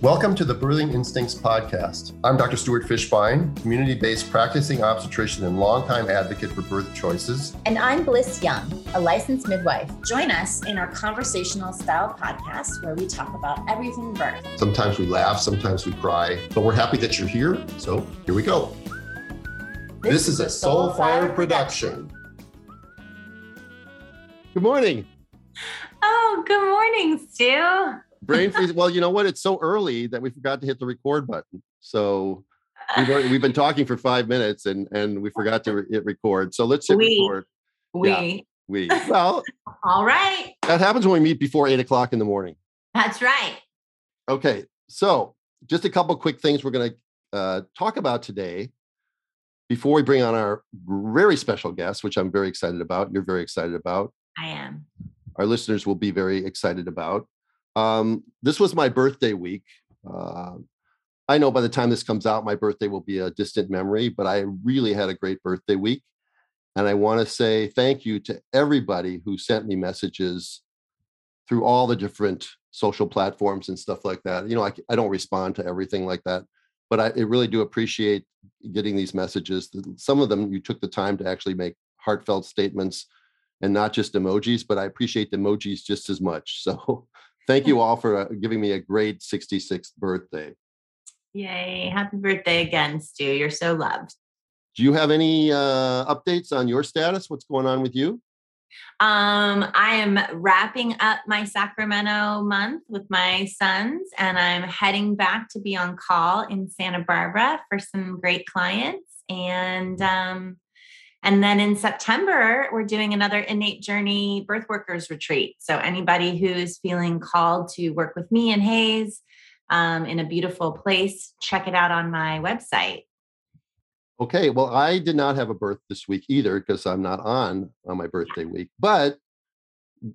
Welcome to the Birthing Instincts podcast. I'm Dr. Stuart Fishbein, community based practicing obstetrician and longtime advocate for birth choices. And I'm Bliss Young, a licensed midwife. Join us in our conversational style podcast where we talk about everything birth. Sometimes we laugh, sometimes we cry, but we're happy that you're here. So here we go. This, this is a Soulfire production. Good morning. Oh, good morning, Stu brain freeze. Well, you know what? It's so early that we forgot to hit the record button. So we've, already, we've been talking for five minutes and and we forgot to re- hit record. So let's hit we, record. We. Yeah, we. Well. All right. That happens when we meet before eight o'clock in the morning. That's right. Okay. So just a couple quick things we're going to uh, talk about today before we bring on our very special guest, which I'm very excited about. You're very excited about. I am. Our listeners will be very excited about. Um, this was my birthday week. Uh, I know by the time this comes out, my birthday will be a distant memory, but I really had a great birthday week. And I want to say thank you to everybody who sent me messages through all the different social platforms and stuff like that. You know, I, I don't respond to everything like that, but I, I really do appreciate getting these messages. Some of them you took the time to actually make heartfelt statements and not just emojis, but I appreciate the emojis just as much. So thank you all for uh, giving me a great 66th birthday. Yay. Happy birthday again, Stu. You're so loved. Do you have any uh, updates on your status? What's going on with you? Um, I am wrapping up my Sacramento month with my sons, and I'm heading back to be on call in Santa Barbara for some great clients. And um, and then in September, we're doing another Innate Journey Birth Workers Retreat. So, anybody who's feeling called to work with me and Hayes um, in a beautiful place, check it out on my website. Okay. Well, I did not have a birth this week either because I'm not on on my birthday week. But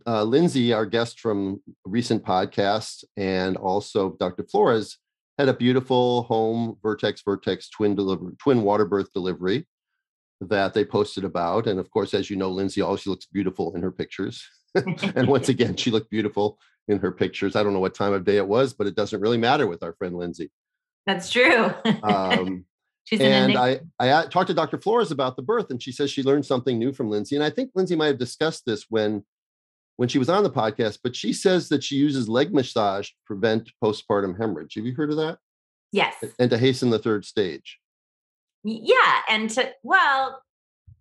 uh, Lindsay, our guest from recent podcast, and also Dr. Flores had a beautiful home Vertex Vertex twin delivery, twin water birth delivery that they posted about. And of course, as you know, Lindsay always looks beautiful in her pictures. and once again, she looked beautiful in her pictures. I don't know what time of day it was, but it doesn't really matter with our friend Lindsay. That's true. um, and I, I talked to Dr. Flores about the birth, and she says she learned something new from Lindsay. And I think Lindsay might have discussed this when when she was on the podcast, but she says that she uses leg massage to prevent postpartum hemorrhage. Have you heard of that? Yes. And to hasten the third stage. Yeah. And to, well,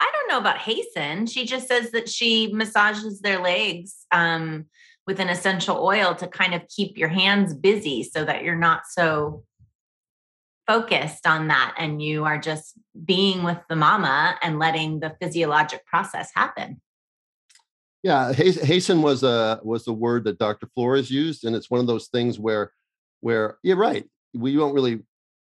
I don't know about hasten. She just says that she massages their legs um, with an essential oil to kind of keep your hands busy so that you're not so focused on that and you are just being with the mama and letting the physiologic process happen. Yeah, hasten was a was the word that Dr. Flores used, and it's one of those things where where you're right. We don't really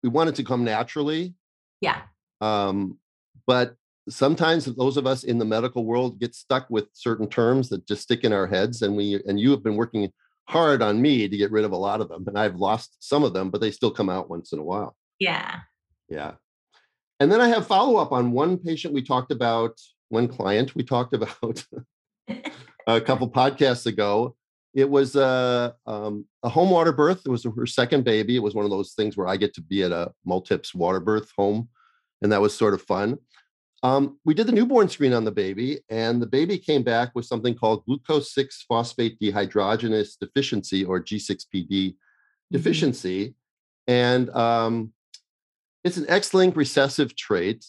we want it to come naturally, yeah. Um, but sometimes those of us in the medical world get stuck with certain terms that just stick in our heads. And we and you have been working hard on me to get rid of a lot of them. And I've lost some of them, but they still come out once in a while. Yeah. Yeah. And then I have follow up on one patient we talked about, one client we talked about a couple podcasts ago. It was a, um, a home water birth. It was her second baby. It was one of those things where I get to be at a Multips water birth home, and that was sort of fun. Um, we did the newborn screen on the baby, and the baby came back with something called glucose 6 phosphate dehydrogenase deficiency or G6PD mm-hmm. deficiency. And um, it's an X linked recessive trait.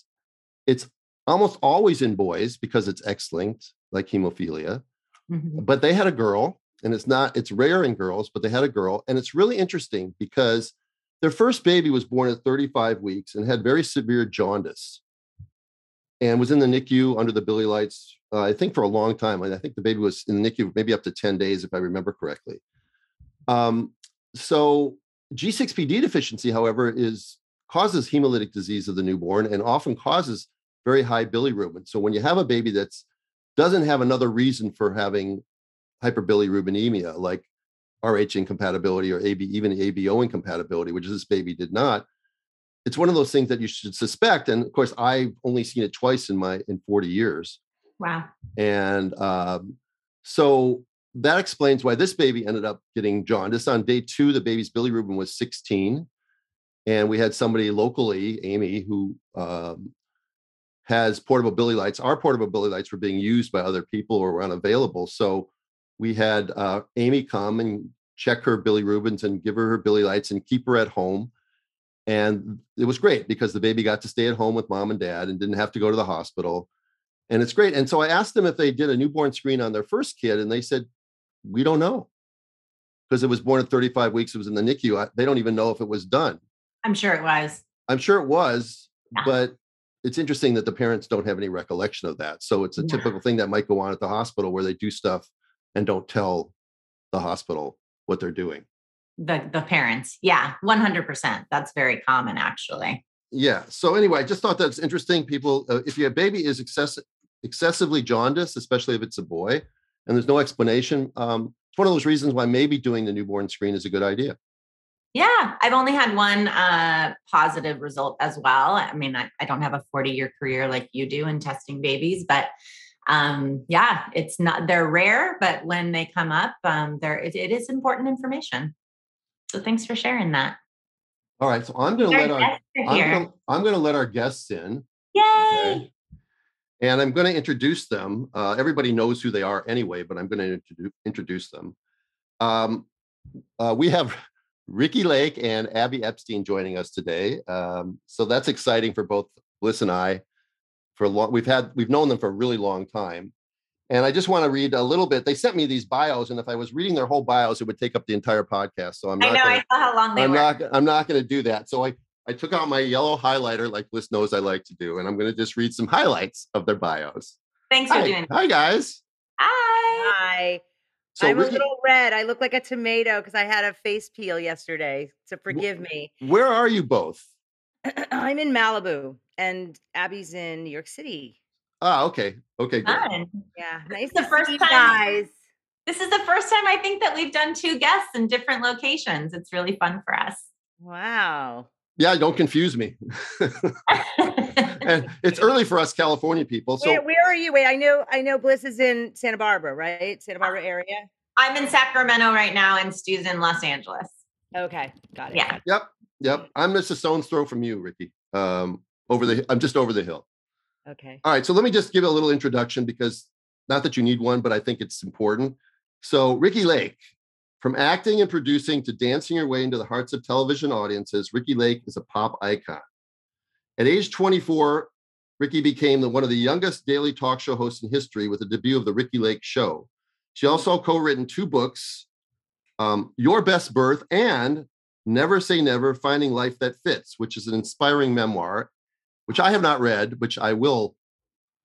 It's almost always in boys because it's X linked, like hemophilia. Mm-hmm. But they had a girl, and it's not it's rare in girls but they had a girl and it's really interesting because their first baby was born at 35 weeks and had very severe jaundice. And was in the NICU under the bili lights uh, I think for a long time I think the baby was in the NICU maybe up to 10 days if I remember correctly. Um, so G6PD deficiency however is causes hemolytic disease of the newborn and often causes very high bilirubin. So when you have a baby that's doesn't have another reason for having hyperbilirubinemia, like RH incompatibility or AB, even ABO incompatibility, which this baby did not. It's one of those things that you should suspect. And of course, I've only seen it twice in my in 40 years. Wow. And um, so that explains why this baby ended up getting jaundice. On day two, the baby's bilirubin was 16. And we had somebody locally, Amy, who um, has portable bili lights. Our portable bili lights were being used by other people or were unavailable. So we had uh, Amy come and check her bilirubins and give her her bili lights and keep her at home. And it was great because the baby got to stay at home with mom and dad and didn't have to go to the hospital. And it's great. And so I asked them if they did a newborn screen on their first kid, and they said, We don't know. Because it was born at 35 weeks, it was in the NICU. They don't even know if it was done. I'm sure it was. I'm sure it was, yeah. but it's interesting that the parents don't have any recollection of that. So it's a yeah. typical thing that might go on at the hospital where they do stuff and don't tell the hospital what they're doing. The the parents. Yeah, 100%. That's very common actually. Yeah. So anyway, I just thought that's interesting. People uh, if your baby is excess, excessively jaundiced, especially if it's a boy, and there's no explanation, um, it's one of those reasons why maybe doing the newborn screen is a good idea. Yeah, I've only had one uh, positive result as well. I mean, I, I don't have a 40 year career like you do in testing babies, but um, yeah, it's not, they're rare, but when they come up, um, there, it, it is important information. So thanks for sharing that. All right. So I'm going to let our, I'm gonna, I'm going to let our guests in. Yay. Okay? And I'm going to introduce them. Uh, everybody knows who they are anyway, but I'm going to introduce, introduce them. Um, uh, we have Ricki Lake and Abby Epstein joining us today. Um, so that's exciting for both Bliss and I. For a long, we've had we've known them for a really long time, and I just want to read a little bit. They sent me these bios, and if I was reading their whole bios, it would take up the entire podcast. So I'm not. I know. Gonna, I saw how long they I'm were. not. I'm not going to do that. So I I took out my yellow highlighter, like Bliss knows I like to do, and I'm going to just read some highlights of their bios. Thanks Hi. for doing. Hi guys. Hi. Hi. So I'm Ricki, a little red. I look like a tomato because I had a face peel yesterday. So forgive me. Where are you both? I'm in Malibu and Abby's in New York City. Ah, okay. Okay, good. Fun. Yeah. Nice the first time, guys. This is the first time I think that we've done two guests in different locations. It's really fun for us. Wow. Yeah, don't confuse me. and it's early for us California people. So where, where, are you? Wait, I know I know Bliss is in Santa Barbara, right? Santa Barbara area. I'm in Sacramento right now, and Stu's in Los Angeles. Okay, got it. Yeah. Yep. Yep. I'm just a stone's throw from you, Ricki. Um, over the I'm just over the hill. Okay. All right. So let me just give a little introduction because not that you need one, but I think it's important. So Ricki Lake, from acting and producing to dancing your way into the hearts of television audiences, Ricki Lake is a pop icon. At age 24, Ricki became the, one of the youngest daily talk show hosts in history with the debut of The Ricki Lake Show. She also co written two books um, Your Best Birth and Never Say Never Finding Life That Fits, which is an inspiring memoir, which I have not read, which I will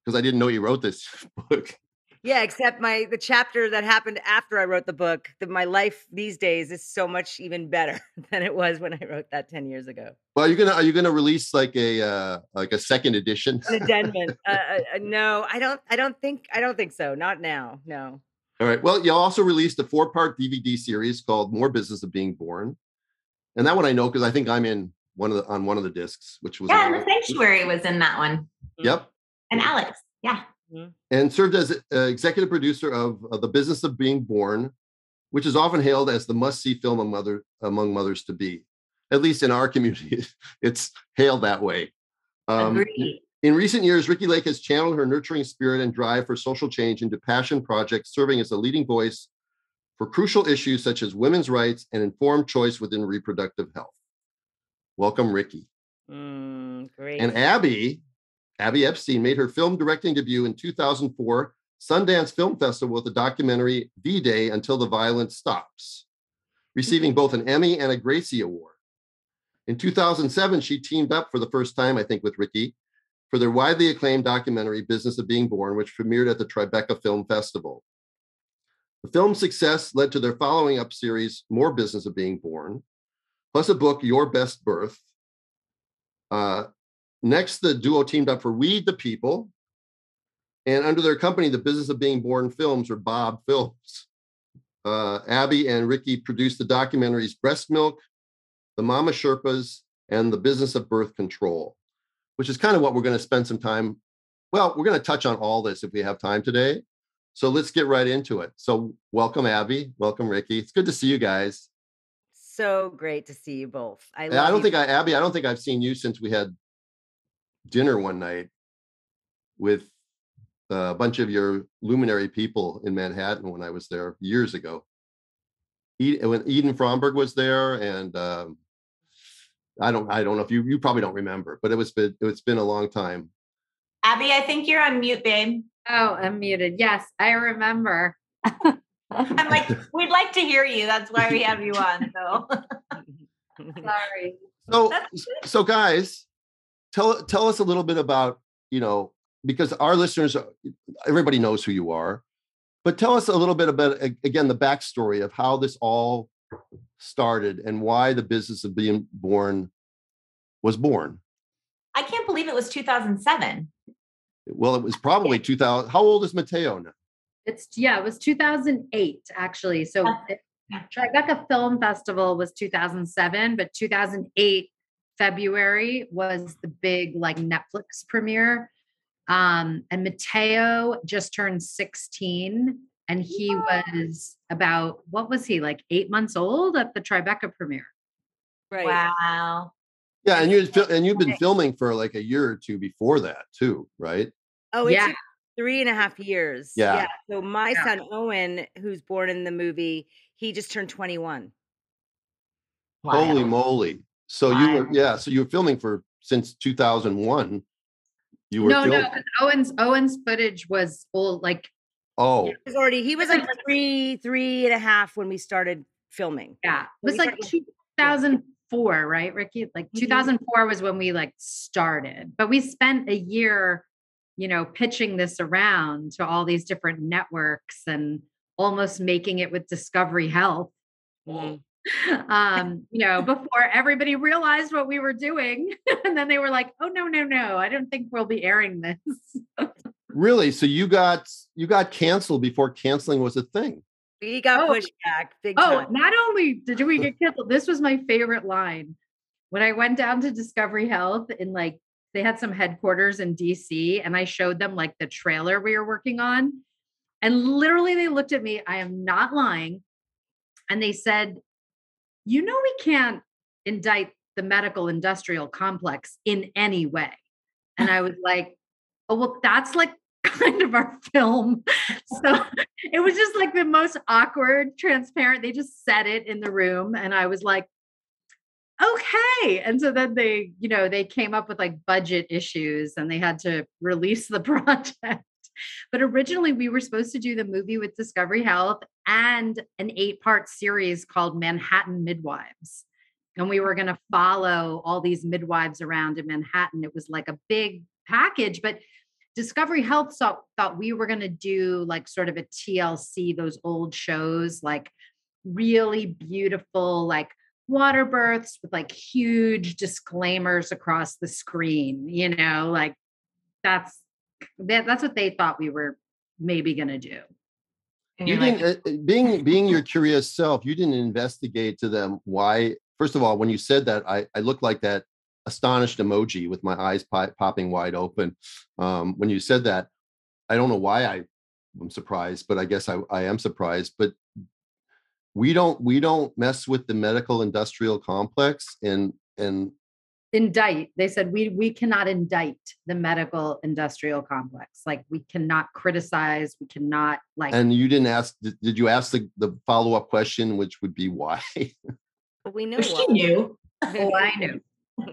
because I didn't know you wrote this book. Yeah, except my the chapter that happened after I wrote the book, that my life these days is so much even better than it was when I wrote that 10 years ago. Well, are you gonna are you gonna release like a uh like a second edition? An addendum. uh, uh, uh, no, I don't I don't think I don't think so. Not now. No. All right. Well, you also released a four-part DVD series called More Business of Being Born. And that one I know because I think I'm in one of the on one of the discs, which was Yeah, and the sanctuary was in that one. Yep. And Alex. Yeah. Mm-hmm. and served as uh, executive producer of uh, The Business of Being Born, which is often hailed as the must-see film among, mother, among mothers to be. At least in our community, it's hailed that way. Um, in recent years, Ricki Lake has channeled her nurturing spirit and drive for social change into passion projects, serving as a leading voice for crucial issues such as women's rights and informed choice within reproductive health. Welcome, Ricki. Mm, great. And Abby Abby Epstein made her film directing debut in 2004 Sundance Film Festival with the documentary V Day Until the Violence Stops, receiving both an Emmy and a Gracie Award. In 2007, she teamed up for the first time, I think, with Ricki for their widely acclaimed documentary Business of Being Born, which premiered at the Tribeca Film Festival. The film's success led to their following up series, More Business of Being Born, plus a book, Your Best Birth, uh, Next, the duo teamed up for We the People. And under their company, the business of being born films or Bob Films. Uh, Abby and Ricki produced the documentaries Breast Milk, The Mama Sherpas, and The Business of Birth Control, which is kind of what we're going to spend some time. Well, we're going to touch on all this if we have time today. So let's get right into it. So welcome, Abby. Welcome, Ricki. It's good to see you guys. So great to see you both. I, I don't you. think I, Abby, I don't think I've seen you since we had dinner one night with a bunch of your luminary people in Manhattan when I was there years ago. when Eden Fromberg was there, and um, I don't, I don't know if you, you probably don't remember, but it was been, it's been a long time. Abby, I think you're on mute, babe. Oh, I'm muted. Yes, I remember. I'm like, we'd like to hear you. That's why we have you on. So sorry. So, so guys, tell tell us a little bit about you know because our listeners, uh, everybody knows who you are, but tell us a little bit about again the backstory of how this all started and why the business of being born was born. I can't believe it was 2007. Well, it was probably 2000. How old is Mateo now? It's yeah, it was 2008 actually. So Tribeca Film Festival was 2007, but 2008 February was the big like Netflix premiere. Um, and Mateo just turned 16 and he was about what was he like eight months old at the Tribeca premiere. Right. Wow. Yeah, and you and you've been filming for like a year or two before that too, right? Oh, yeah. Three and a half years. Yeah. yeah. So my yeah. son Owen, who's born in the movie, he just turned 21. Wow. Holy moly. So wow. you were yeah, so you were filming for since 2001. You were No, filming. no, Owen's Owen's footage was old like Oh. He was already he was like three, three and a half when we started filming. Yeah. It was like 2004, right, Ricki? Like mm-hmm. 2004 was when we like started. But we spent a year you know, pitching this around to all these different networks and almost making it with Discovery Health. Mm-hmm. um, you know, before everybody realized what we were doing. and then they were like, oh no, no, no, I don't think we'll be airing this. really? So you got you got canceled before canceling was a thing. We got oh, pushed back big Oh, not only did we get canceled, this was my favorite line. When I went down to Discovery Health in like they had some headquarters in DC and I showed them like the trailer we were working on. And literally they looked at me, I am not lying. And they said, You know, we can't indict the medical industrial complex in any way. And I was like, Oh, well, that's like kind of our film. So it was just like the most awkward, transparent. They just said it in the room. And I was like, okay. And so then they, you know, they came up with like budget issues and they had to release the project. But originally, we were supposed to do the movie with Discovery Health and an eight part series called Manhattan Midwives. And we were going to follow all these midwives around in Manhattan. It was like a big package, but Discovery Health thought, thought we were going to do like sort of a TLC, those old shows, like really beautiful, like water births with like huge disclaimers across the screen, you know, like that's that, that's what they thought we were maybe going to do. you didn't like, uh, being being your curious self, you didn't investigate to them why first of all when you said that I I looked like that astonished emoji with my eyes pop, popping wide open. Um, when you said that, I don't know why I am surprised, but I guess I, I am surprised. But we don't we don't mess with the medical industrial complex and and indict they said we we cannot indict the medical industrial complex like we cannot criticize we cannot like and you didn't ask did you ask the, the follow-up question which would be why? We knew she knew. oh i knew.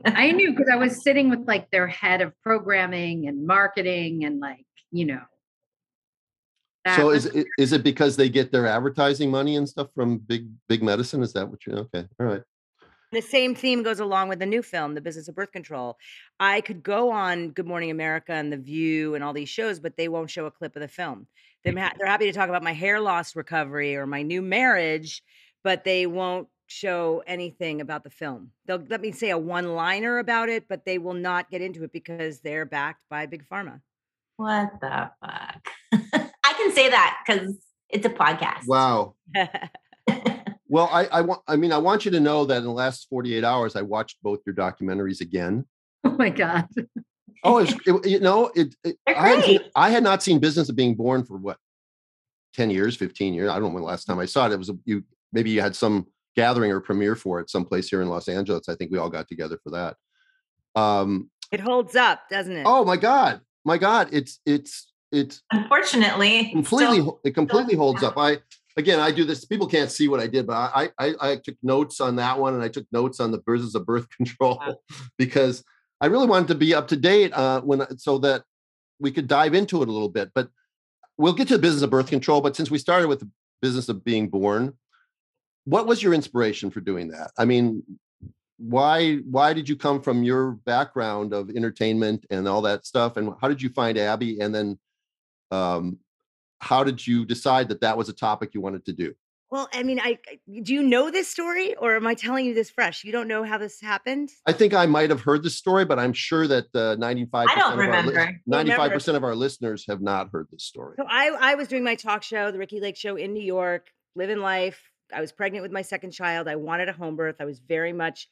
I knew because i was sitting with like their head of programming and marketing and like you know so is it, is it because they get their advertising money and stuff from big big medicine? Is that what you okay? All right. The same theme goes along with the new film, The Business of Birth Control. I could go on Good Morning America and The View and all these shows, but they won't show a clip of the film. They're, ha- they're happy to talk about my hair loss recovery or my new marriage, but they won't show anything about the film. They'll let me say a one liner about it, but they will not get into it because they're backed by Big Pharma. What the fuck? can say that because it's a podcast. Wow. well, I, I want. I mean, I want you to know that in the last forty eight hours, I watched both your documentaries again. Oh my god. oh, it, you know, it. it I, had, I had not seen Business of Being Born for what 10 years, 15 years. I don't know when the last time I saw it. It was a, you maybe you had some gathering or premiere for it someplace here in Los Angeles. I think we all got together for that. Um, it holds up, doesn't it? Oh my God. My God. It's it's it's unfortunately completely still, it completely still, holds up. I again I do this, people can't see what I did, but I I I took notes on that one and I took notes on the business of birth control wow. because I really wanted to be up to date uh when so that we could dive into it a little bit. But we'll get to the business of birth control. But since we started with the business of being born, what was your inspiration for doing that? I mean, why why did you come from your background of entertainment and all that stuff and how did you find abby and then um how did you decide that that was a topic you wanted to do? Well i mean i do you know this story or am i telling you this fresh? You don't know how this happened? I think i might have heard the story but i'm sure that uh, 95 i don't remember. Our, 95% of our listeners have not heard this story. So i i was doing my talk show the Ricki lake show in new york living life. I was pregnant with my second child. I wanted a home birth. I was very much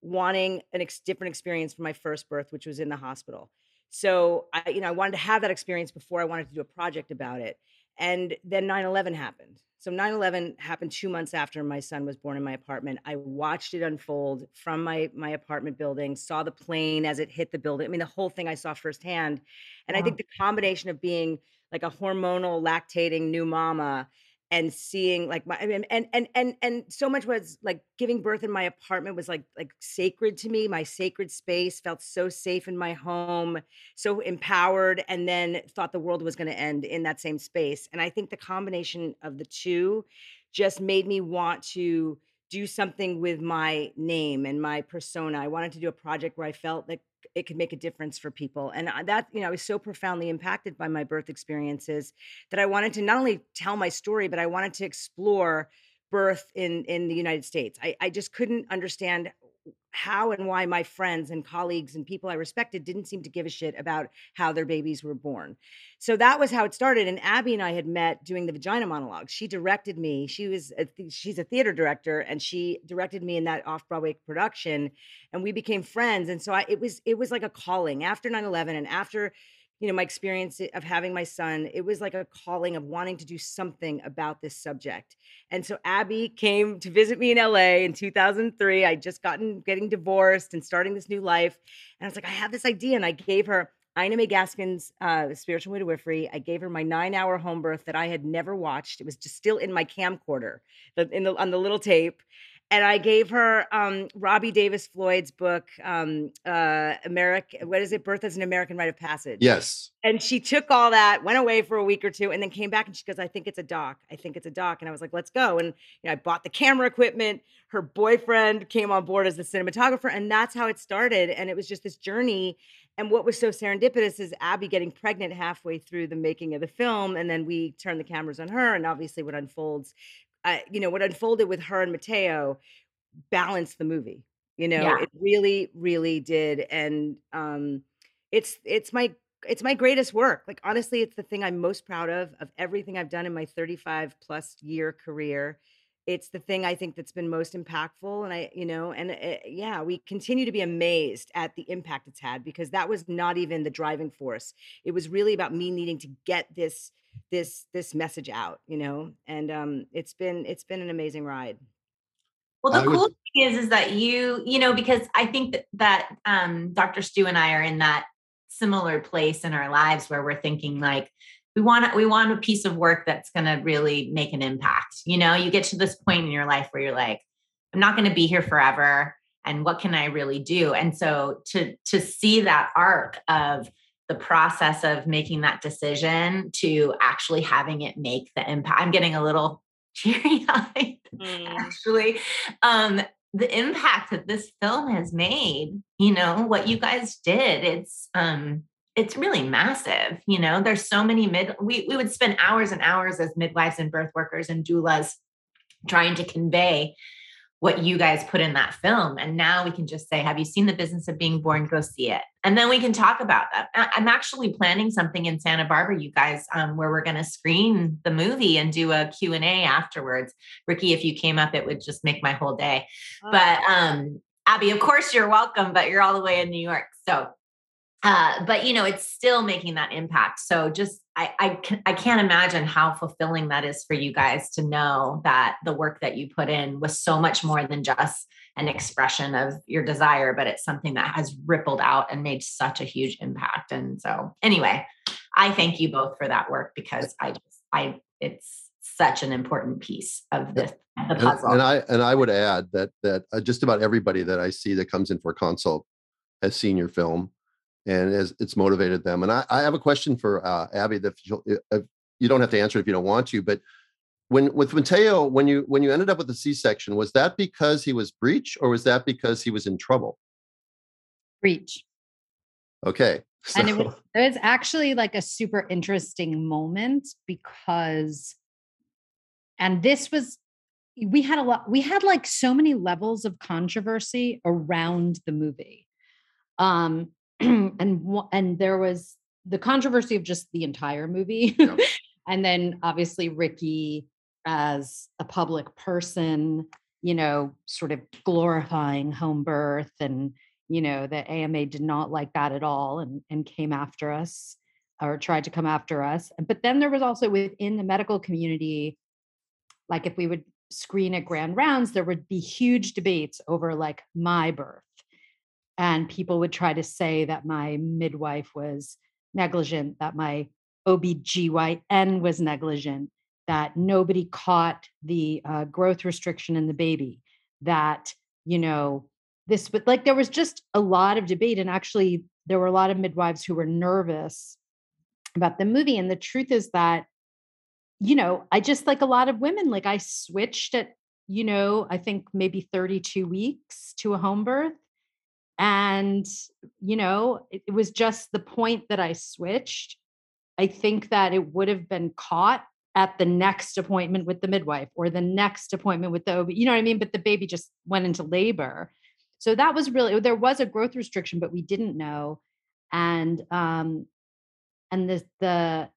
wanting an ex- different experience from my first birth, which was in the hospital. So I, you know, I wanted to have that experience before I wanted to do a project about it. And then 9-11 happened. So 9-11 happened two months after my son was born in my apartment. I watched it unfold from my my apartment building, saw the plane as it hit the building. I mean, the whole thing I saw firsthand. And wow. I think the combination of being like a hormonal lactating new mama and seeing like my I mean, and and and and so much was like giving birth in my apartment was like like sacred to me my sacred space felt so safe in my home so empowered and then thought the world was going to end in that same space and i think the combination of the two just made me want to do something with my name and my persona. I wanted to do a project where i felt that it could make a difference for people. And that, you know, I was so profoundly impacted by my birth experiences that I wanted to not only tell my story, but I wanted to explore birth in in the United States. I, I just couldn't understand how and why my friends and colleagues and people I respected didn't seem to give a shit about how their babies were born. So that was how it started. And Abby and I had met doing the vagina monologue. She directed me. She was a th- she's a theater director, and she directed me in that off Broadway production, and we became friends. And so I, it was it was like a calling after 9-11 and after you know my experience of having my son it was like a calling of wanting to do something about this subject and so abby came to visit me in la in 2003 i just gotten getting divorced and starting this new life and i was like i have this idea and i gave her Ina May Gaskin's uh, Spiritual Midwifery. I gave her my nine-hour home birth that I had never watched. It was just still in my camcorder, in the on the little tape, and I gave her um, Robbie Davis Floyd's book, um, uh, America. What is it? Birth as an American Rite of Passage. Yes. And she took all that, went away for a week or two, and then came back and she goes, "I think it's a doc. I think it's a doc." And I was like, "Let's go!" And you know, I bought the camera equipment. Her boyfriend came on board as the cinematographer, and that's how it started. And it was just this journey. And what was so serendipitous is Abby getting pregnant halfway through the making of the film, and then we turned the cameras on her, and obviously what unfolds uh, you know, what unfolded with her and Mateo balanced the movie. You know, yeah. it really, really did. And um, it's it's my it's my greatest work. Like honestly, it's the thing I'm most proud of of everything I've done in my 35 plus year career. It's the thing I think that's been most impactful, and I, you know, and it, eh, yeah, we continue to be amazed at the impact it's had because that was not even the driving force. It was really about me needing to get this this this message out you know and um it's been it's been an amazing ride. Well the cool thing is is that you you know because i think that, that um dr stu and i are in that similar place in our lives where we're thinking like we want we want a piece of work that's going to really make an impact you know? You get to this point in your life where you're like i'm not going to be here forever and what can i really do? And so to to see that arc of the process of making that decision to actually having it make the impact. I'm getting a little teary eyed mm. actually. Um, the impact that this film has made, you know, what you guys did, it's um it's really massive. You know, there's so many mid we we would spend hours and hours as midwives and birth workers and doulas trying to convey what you guys put in that film. And now we can just say, have you seen the business of being born? Go see it. And then we can talk about that. I'm actually planning something in Santa Barbara, you guys, um, where we're going to screen the movie and do a Q&A afterwards. Ricki, if you came up, it would just make my whole day. Oh. But um, Abby, of course you're welcome, but you're all the way in New York. So, uh, but you know, it's still making that impact. So just I, I, can, I can't imagine how fulfilling that is for you guys to know that the work that you put in was so much more than just an expression of your desire, but it's something that has rippled out and made such a huge impact. And so, anyway, I thank you both for that work because I just, I, it's such an important piece of this the puzzle. And, and I and I would add that that uh, just about everybody that I see that comes in for a consult has seen your film and as it's motivated them. And I, I have a question for uh, Abby that if you don't have to answer if you don't want to, but when with Mateo, when you when you ended up with the C-section, was that because he was breech or was that because he was in trouble? Breech. Okay. So. And it was, it was actually like a super interesting moment because, and this was, we had a lot, we had like so many levels of controversy around the movie. Um, and and there was the controversy of just the entire movie. And then obviously ricki as a public person you know sort of glorifying home birth and you know the ama did not like that at all and and came after us or tried to come after us. But then there was also within the medical community like if we would screen at grand rounds there would be huge debates over like my birth and people would try to say that my midwife was negligent that my obgyn was negligent that nobody caught the uh, growth restriction in the baby that you know this but like there was just a lot of debate and actually there were a lot of midwives who were nervous about the movie and the truth is that you know i just like a lot of women like i switched at you know i think maybe 32 weeks to a home birth and, you know, it, it was just the point that I switched. I think that it would have been caught at the next appointment with the midwife or the next appointment with the OB, you know what I mean? But the baby just went into labor. So that was really there was a growth restriction, but we didn't know. And um and the the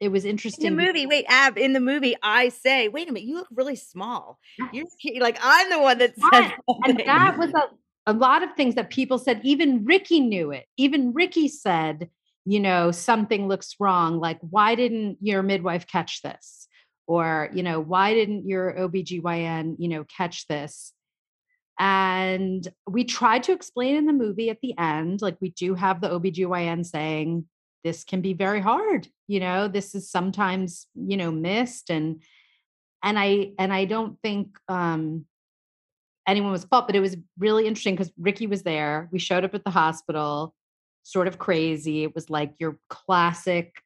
it was interesting. In the movie, wait, Ab, in the movie, I say, wait a minute, you look really small. You're like I'm the one that said and that was a a lot of things that people said, even Ricki knew it. Even Ricki said, you know, something looks wrong. Like, why didn't your midwife catch this? Or, you know, why didn't your OBGYN, you know, catch this? And we tried to explain in the movie at the end, like we do have the OBGYN saying, this can be very hard. You know, this is sometimes, you know, missed. And and I and I don't think um anyone was fault, but it was really interesting because Ricki was there. We showed up at the hospital, sort of crazy. It was like your classic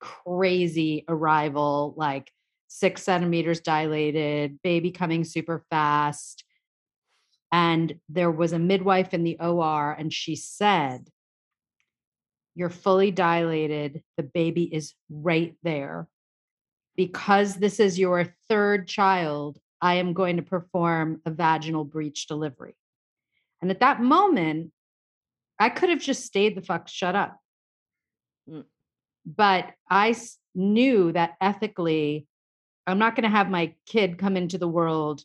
crazy arrival, like six centimeters dilated, baby coming super fast. And there was a midwife in the OR, and she said, You're fully dilated. The baby is right there. Because this is your third child, I am going to perform a vaginal breech delivery. And at that moment, I could have just stayed the fuck shut up. Mm. But I knew that ethically, I'm not going to have my kid come into the world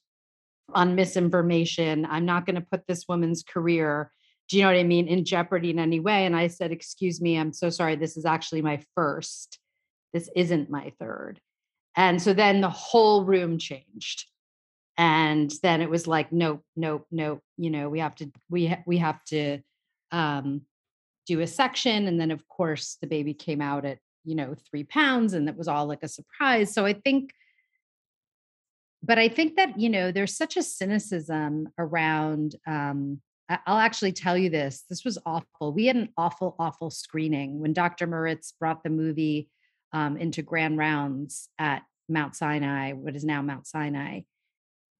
on misinformation. I'm not going to put this woman's career, do you know what I mean, in jeopardy in any way. And I said, Excuse me, I'm so sorry. This is actually my first. This isn't my third. And so then the whole room changed and then it was like nope nope nope you know we have to we ha- we have to um do a section and then of course the baby came out at you know 3 pounds and that was all like a surprise so i think but i think that you know there's such a cynicism around um I'll actually tell you this. This was awful. We had an awful, awful screening when Dr. Moritz brought the movie um, into grand rounds at Mount Sinai, what is now Mount Sinai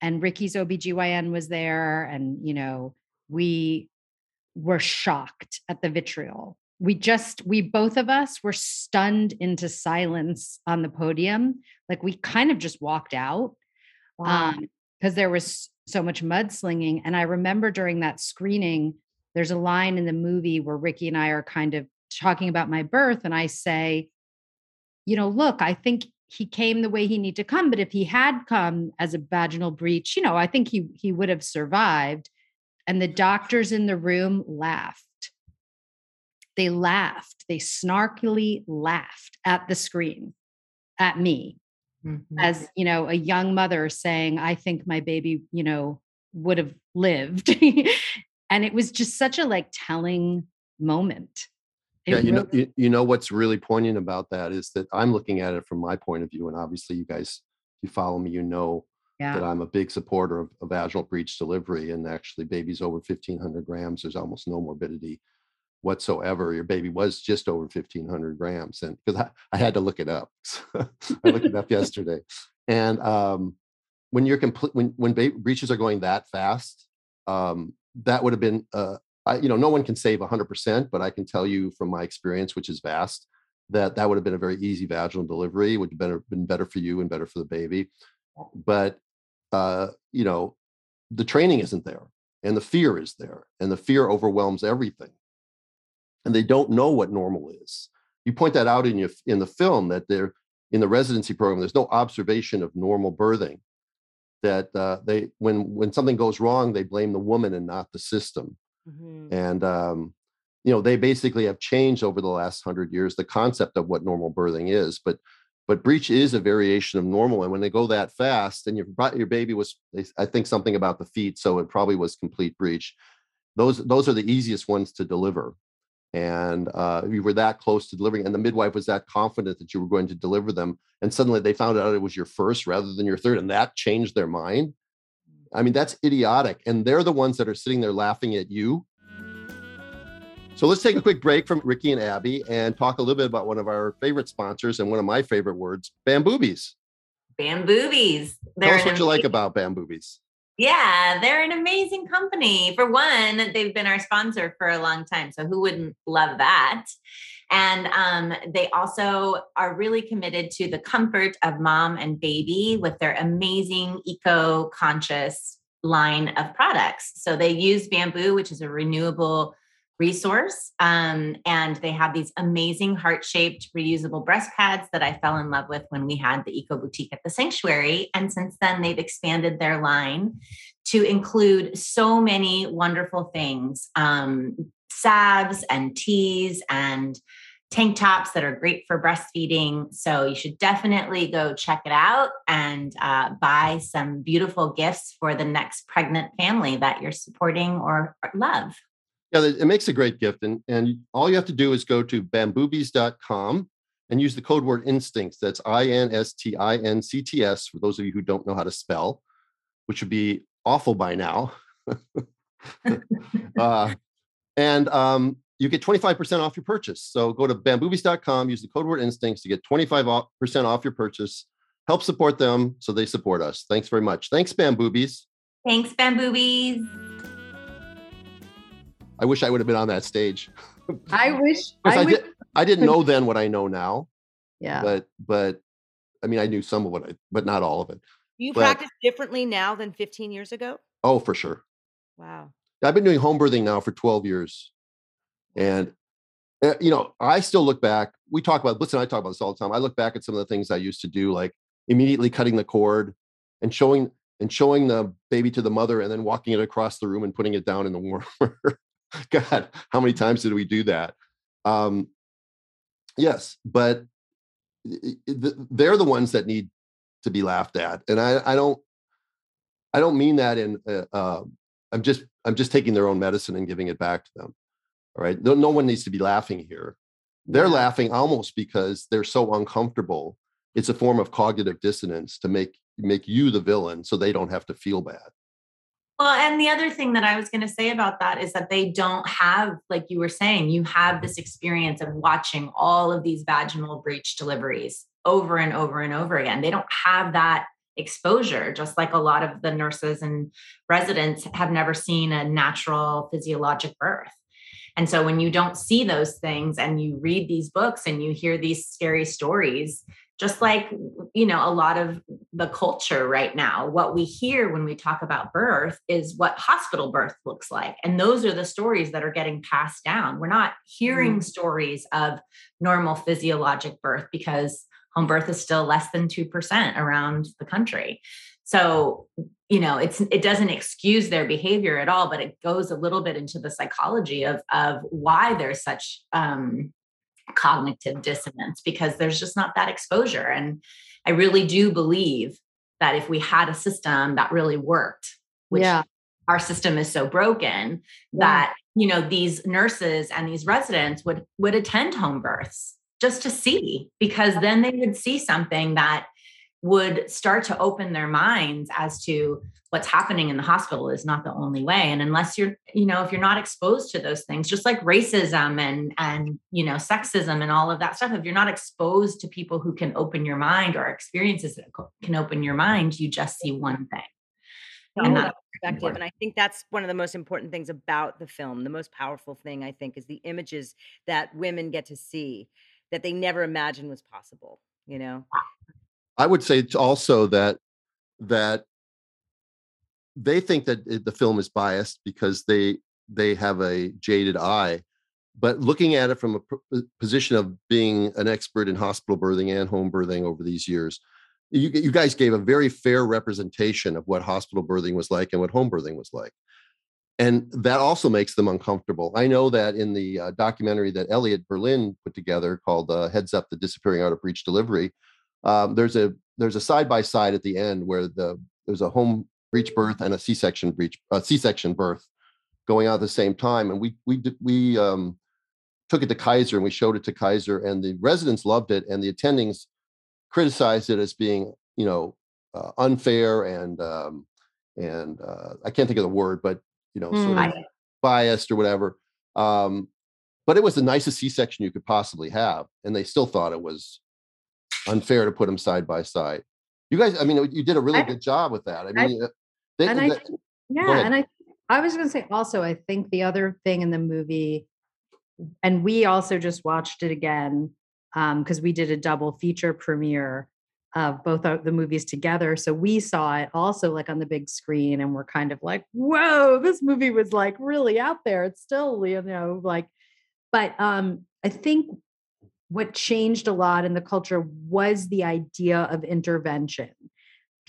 and Ricki's OBGYN was there. And, you know, we were shocked at the vitriol. We just, we both of us were stunned into silence on the podium. Like we kind of just walked out because wow. um, there was so much mudslinging. And I remember during that screening, there's a line in the movie where Ricki and I are kind of talking about my birth. And I say, you know, look, I think he came the way he needed to come. But if he had come as a vaginal breech you know, I think he he would have survived. And the doctors in the room laughed. they laughed. They snarkily laughed at the screen at me mm-hmm. as, you know, a young mother saying, I think my baby, you know, would have lived. and it was just such a like telling moment. Yeah, you know, you, you know what's really poignant about that is that I'm looking at it from my point of view, and obviously, you guys, if you follow me, you know yeah. that I'm a big supporter of, of vaginal breech delivery. And actually, babies over 1,500 grams, there's almost no morbidity whatsoever. Your baby was just over 1,500 grams, and because I, I had to look it up, I looked it up yesterday. And um, when you're complete, when when baby breeches are going that fast, um, that would have been, uh, I, you know, no one can save 100%, but I can tell you from my experience, which is vast, that that would have been a very easy vaginal delivery. Would have been, been better for you and better for the baby. But uh, you know, the training isn't there and the fear is there and the fear overwhelms everything. And they don't know what normal is. You point that out in your in the film that they're in the residency program, there's no observation of normal birthing. That uh, they when when something goes wrong, they blame the woman and not the system. Mm-hmm. And um, you know, they basically have changed over the last hundred years the concept of what normal birthing is. But but breech is a variation of normal and when they go that fast and your your baby was i think something about the feet so it probably was complete breech those those are the easiest ones to deliver and uh, you were that close to delivering and the midwife was that confident that you were going to deliver them and suddenly they found out it was your first rather than your third and that changed their mind i mean that's idiotic and they're the ones that are sitting there laughing at you so let's take a quick break from Ricki and Abby and talk a little bit about one of our favorite sponsors and one of my favorite words, Bamboobies. Bamboobies. Tell us what you like about Bamboobies. Yeah, they're an amazing company. For one, they've been our sponsor for a long time. So who wouldn't love that? And um, they also are really committed to the comfort of mom and baby with their amazing eco conscious line of products. So they use bamboo, which is a renewable resource. Um, and they have these amazing heart shaped reusable breast pads that I fell in love with when we had the Eco Boutique at the Sanctuary. And since then, they've expanded their line to include so many wonderful things um, salves and teas and tank tops that are great for breastfeeding. So you should definitely go check it out and uh, buy some beautiful gifts for the next pregnant family that you're supporting or love. Yeah, it makes a great gift. And, and all you have to do is go to bamboobies.com and use the code word instincts. That's I N S T I N C T S for those of you who don't know how to spell, which would be awful by now. uh, and um, you get 25% off your purchase. So go to bamboobies.com, use the code word instincts to get 25% off your purchase. Help support them so they support us. Thanks very much. Thanks, Bamboobies. Thanks, Bamboobies. I wish I would have been on that stage. I wish I, I, did, I didn't know then what I know now. Yeah. But but I mean I knew some of what I but not all of it. You but, practice differently now than 15 years ago? Oh, for sure. Wow. I've been doing home birthing now for 12 years. And uh, you know, I still look back. We talk about listen, I talk about this all the time. I look back at some of the things I used to do, like immediately cutting the cord and showing and showing the baby to the mother and then walking it across the room and putting it down in the warmer. God, how many times did we do that? Um, yes, but they're the ones that need to be laughed at, and I, I don't, I don't mean that in. Uh, uh, I'm just, I'm just taking their own medicine and giving it back to them. All right, no, no one needs to be laughing here. They're yeah. laughing almost because they're so uncomfortable. It's a form of cognitive dissonance to make make you the villain, so they don't have to feel bad. Well, and the other thing that I was going to say about that is that they don't have, like you were saying, you have this experience of watching all of these vaginal breech deliveries over and over and over again. They don't have that exposure, just like a lot of the nurses and residents have never seen a natural physiologic birth. And so when you don't see those things and you read these books and you hear these scary stories, just like you know a lot of the culture right now what we hear when we talk about birth is what hospital birth looks like and those are the stories that are getting passed down we're not hearing mm. stories of normal physiologic birth because home birth is still less than 2% around the country so you know it's it doesn't excuse their behavior at all but it goes a little bit into the psychology of of why there's such um cognitive dissonance because there's just not that exposure and i really do believe that if we had a system that really worked which yeah. our system is so broken yeah. that you know these nurses and these residents would would attend home births just to see because then they would see something that would start to open their minds as to what's happening in the hospital is not the only way. And unless you're you know if you're not exposed to those things just like racism and and you know sexism and all of that stuff if you're not exposed to people who can open your mind or experiences that can open your mind you just see one thing. And that's perspective and i think that's one of the most important things about the film the most powerful thing i think is the images that women get to see that they never imagined was possible you know? I would say also that that they think that the film is biased because they they have a jaded eye but looking at it from a uh, position of being an expert in hospital birthing and home birthing over these years you, you guys gave a very fair representation of what hospital birthing was like and what home birthing was like and that also makes them uncomfortable i know that in the uh, documentary that elliot berlin put together called uh, heads up the disappearing out of Breech delivery um, there's a there's a side by side at the end where the there's a home breech birth and a C-section breech, a C-section birth going out at the same time. And we we we um, took it to Kaiser and we showed it to Kaiser, and the residents loved it, and the attendings criticized it as being you know uh, unfair and um, and uh, I can't think of the word, but you know, sort of biased or whatever. Um, but it was the nicest C-section you could possibly have, and they still thought it was unfair to put them side by side. You guys, I mean, you did a really I, good job with that. I mean, I, they, and I, yeah, and I, I was going to say also, I think the other thing in the movie, and we also just watched it again um because um, we did a double feature premiere of both of the movies together. So we saw it also like on the big screen, and we're kind of like, "Whoa, this movie was like really out there." It's still, you know, like, but um, I think what changed a lot in the culture was the idea of intervention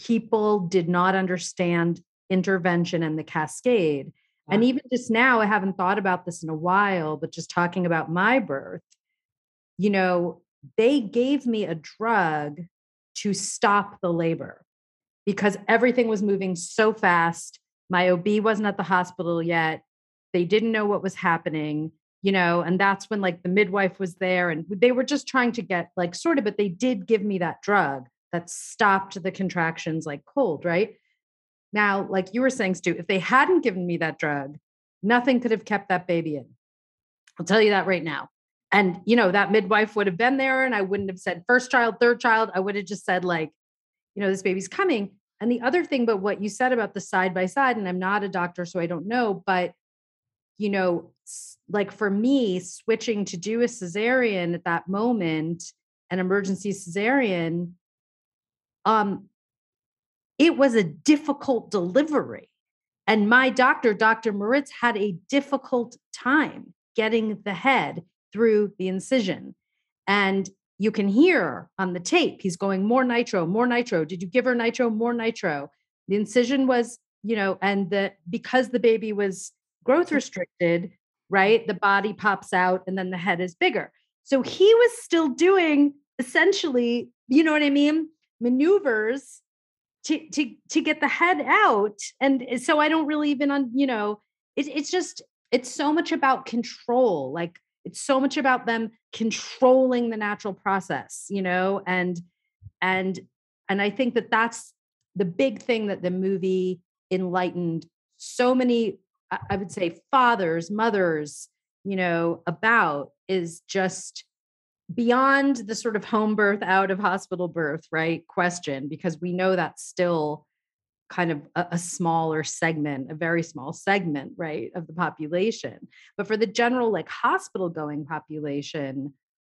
people did not understand intervention and the cascade. And even just now, I haven't thought about this in a while, but just talking about my birth, you know, they gave me a drug to stop the labor because everything was moving so fast. My OB wasn't at the hospital yet. They didn't know what was happening, you know, and that's when like the midwife was there and they were just trying to get like sort of, but they did give me that drug that stopped the contractions like cold, right? Now, like you were saying, Stu, if they hadn't given me that drug, nothing could have kept that baby in. I'll tell you that right now. And, you know, that midwife would have been there and I wouldn't have said first child, third child. I would have just said, like, you know, this baby's coming. And the other thing, but what you said about the side by side, and I'm not a doctor, so I don't know, but, you know, like for me, switching to do a cesarean at that moment, an emergency cesarean, um, it was a difficult delivery. And my doctor, Dr. Moritz, had a difficult time getting the head through the incision. And you can hear on the tape, he's going, more nitro, more nitro. Did you give her nitro? More nitro. The incision was, you know, and the because the baby was growth restricted, right? The body pops out and then the head is bigger. So he was still doing essentially, you know what I mean? maneuvers to to to get the head out and so i don't really even on you know it, it's just it's so much about control like it's so much about them controlling the natural process you know and and and i think that that's the big thing that the movie enlightened so many i would say fathers mothers you know about is just beyond the sort of home birth out of hospital birth right question because we know that's still kind of a, a, smaller segment a very small segment right of the population. But for the general like hospital going population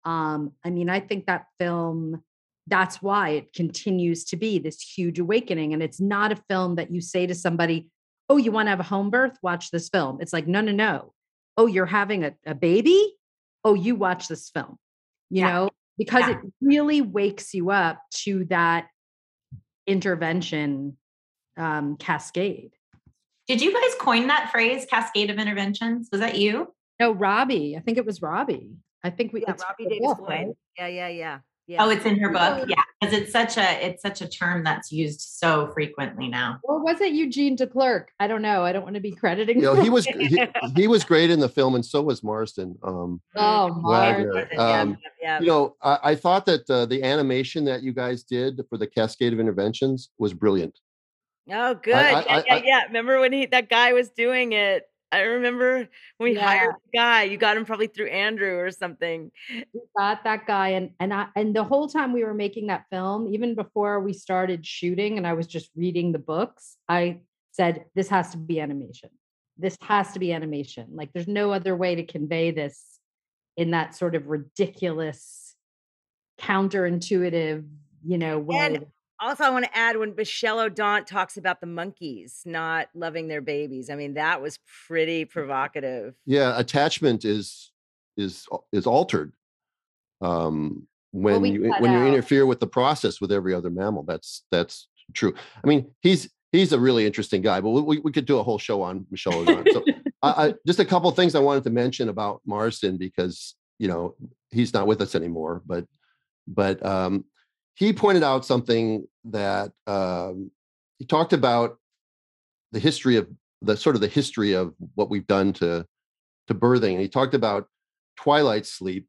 um i mean i think that film that's why it continues to be this huge awakening. And it's not a film that you say to somebody oh you want to have a home birth? Watch this film. It's like no no no. Oh you're having a, a baby? Oh you watch this film. You yeah. know, because yeah. it really wakes you up to that intervention um, cascade. Did you guys coin that phrase, cascade of interventions? Was that you? No, Robbie. I think it was Robbie. I think we. Yeah, it's Robbie Davis book, right? Yeah, yeah, yeah. Yeah. Oh, it's in her book. Yeah, because it's such a it's such a term that's used so frequently now. Or was it Eugene Declercq? I don't know. I don't want to be crediting. You know, he was he, he was great in the film, and so was Marsden. Um, Oh, Wagner. Mark. Yeah, Um, yeah. you know, I, I thought that uh, the animation that you guys did for the Cascade of Interventions was brilliant. Oh, good. I- yeah, I- yeah, I- yeah. Remember when he that guy was doing it? I remember when we hired the guy. You got him probably through Andrew or something. We got that guy, and and I and the whole time we were making that film, even before we started shooting, and I was just reading the books. I said, "This has to be animation. This has to be animation. Like, there's no other way to convey this in that sort of ridiculous, counterintuitive, you know, way." And also, I want to add when Michel Odent talks about the monkeys not loving their babies. I mean, that was pretty provocative. Yeah, attachment is is is altered um, when we you when you interfere with the process with every other mammal. That's that's true. I mean, he's he's a really interesting guy, but we, we could do a whole show on Michel Odent. So I, I, just a couple of things I wanted to mention about Marsden because you know he's not with us anymore, but but um, he pointed out something that um, he talked about the history of the sort of the history of what we've done to to birthing, and he talked about twilight sleep,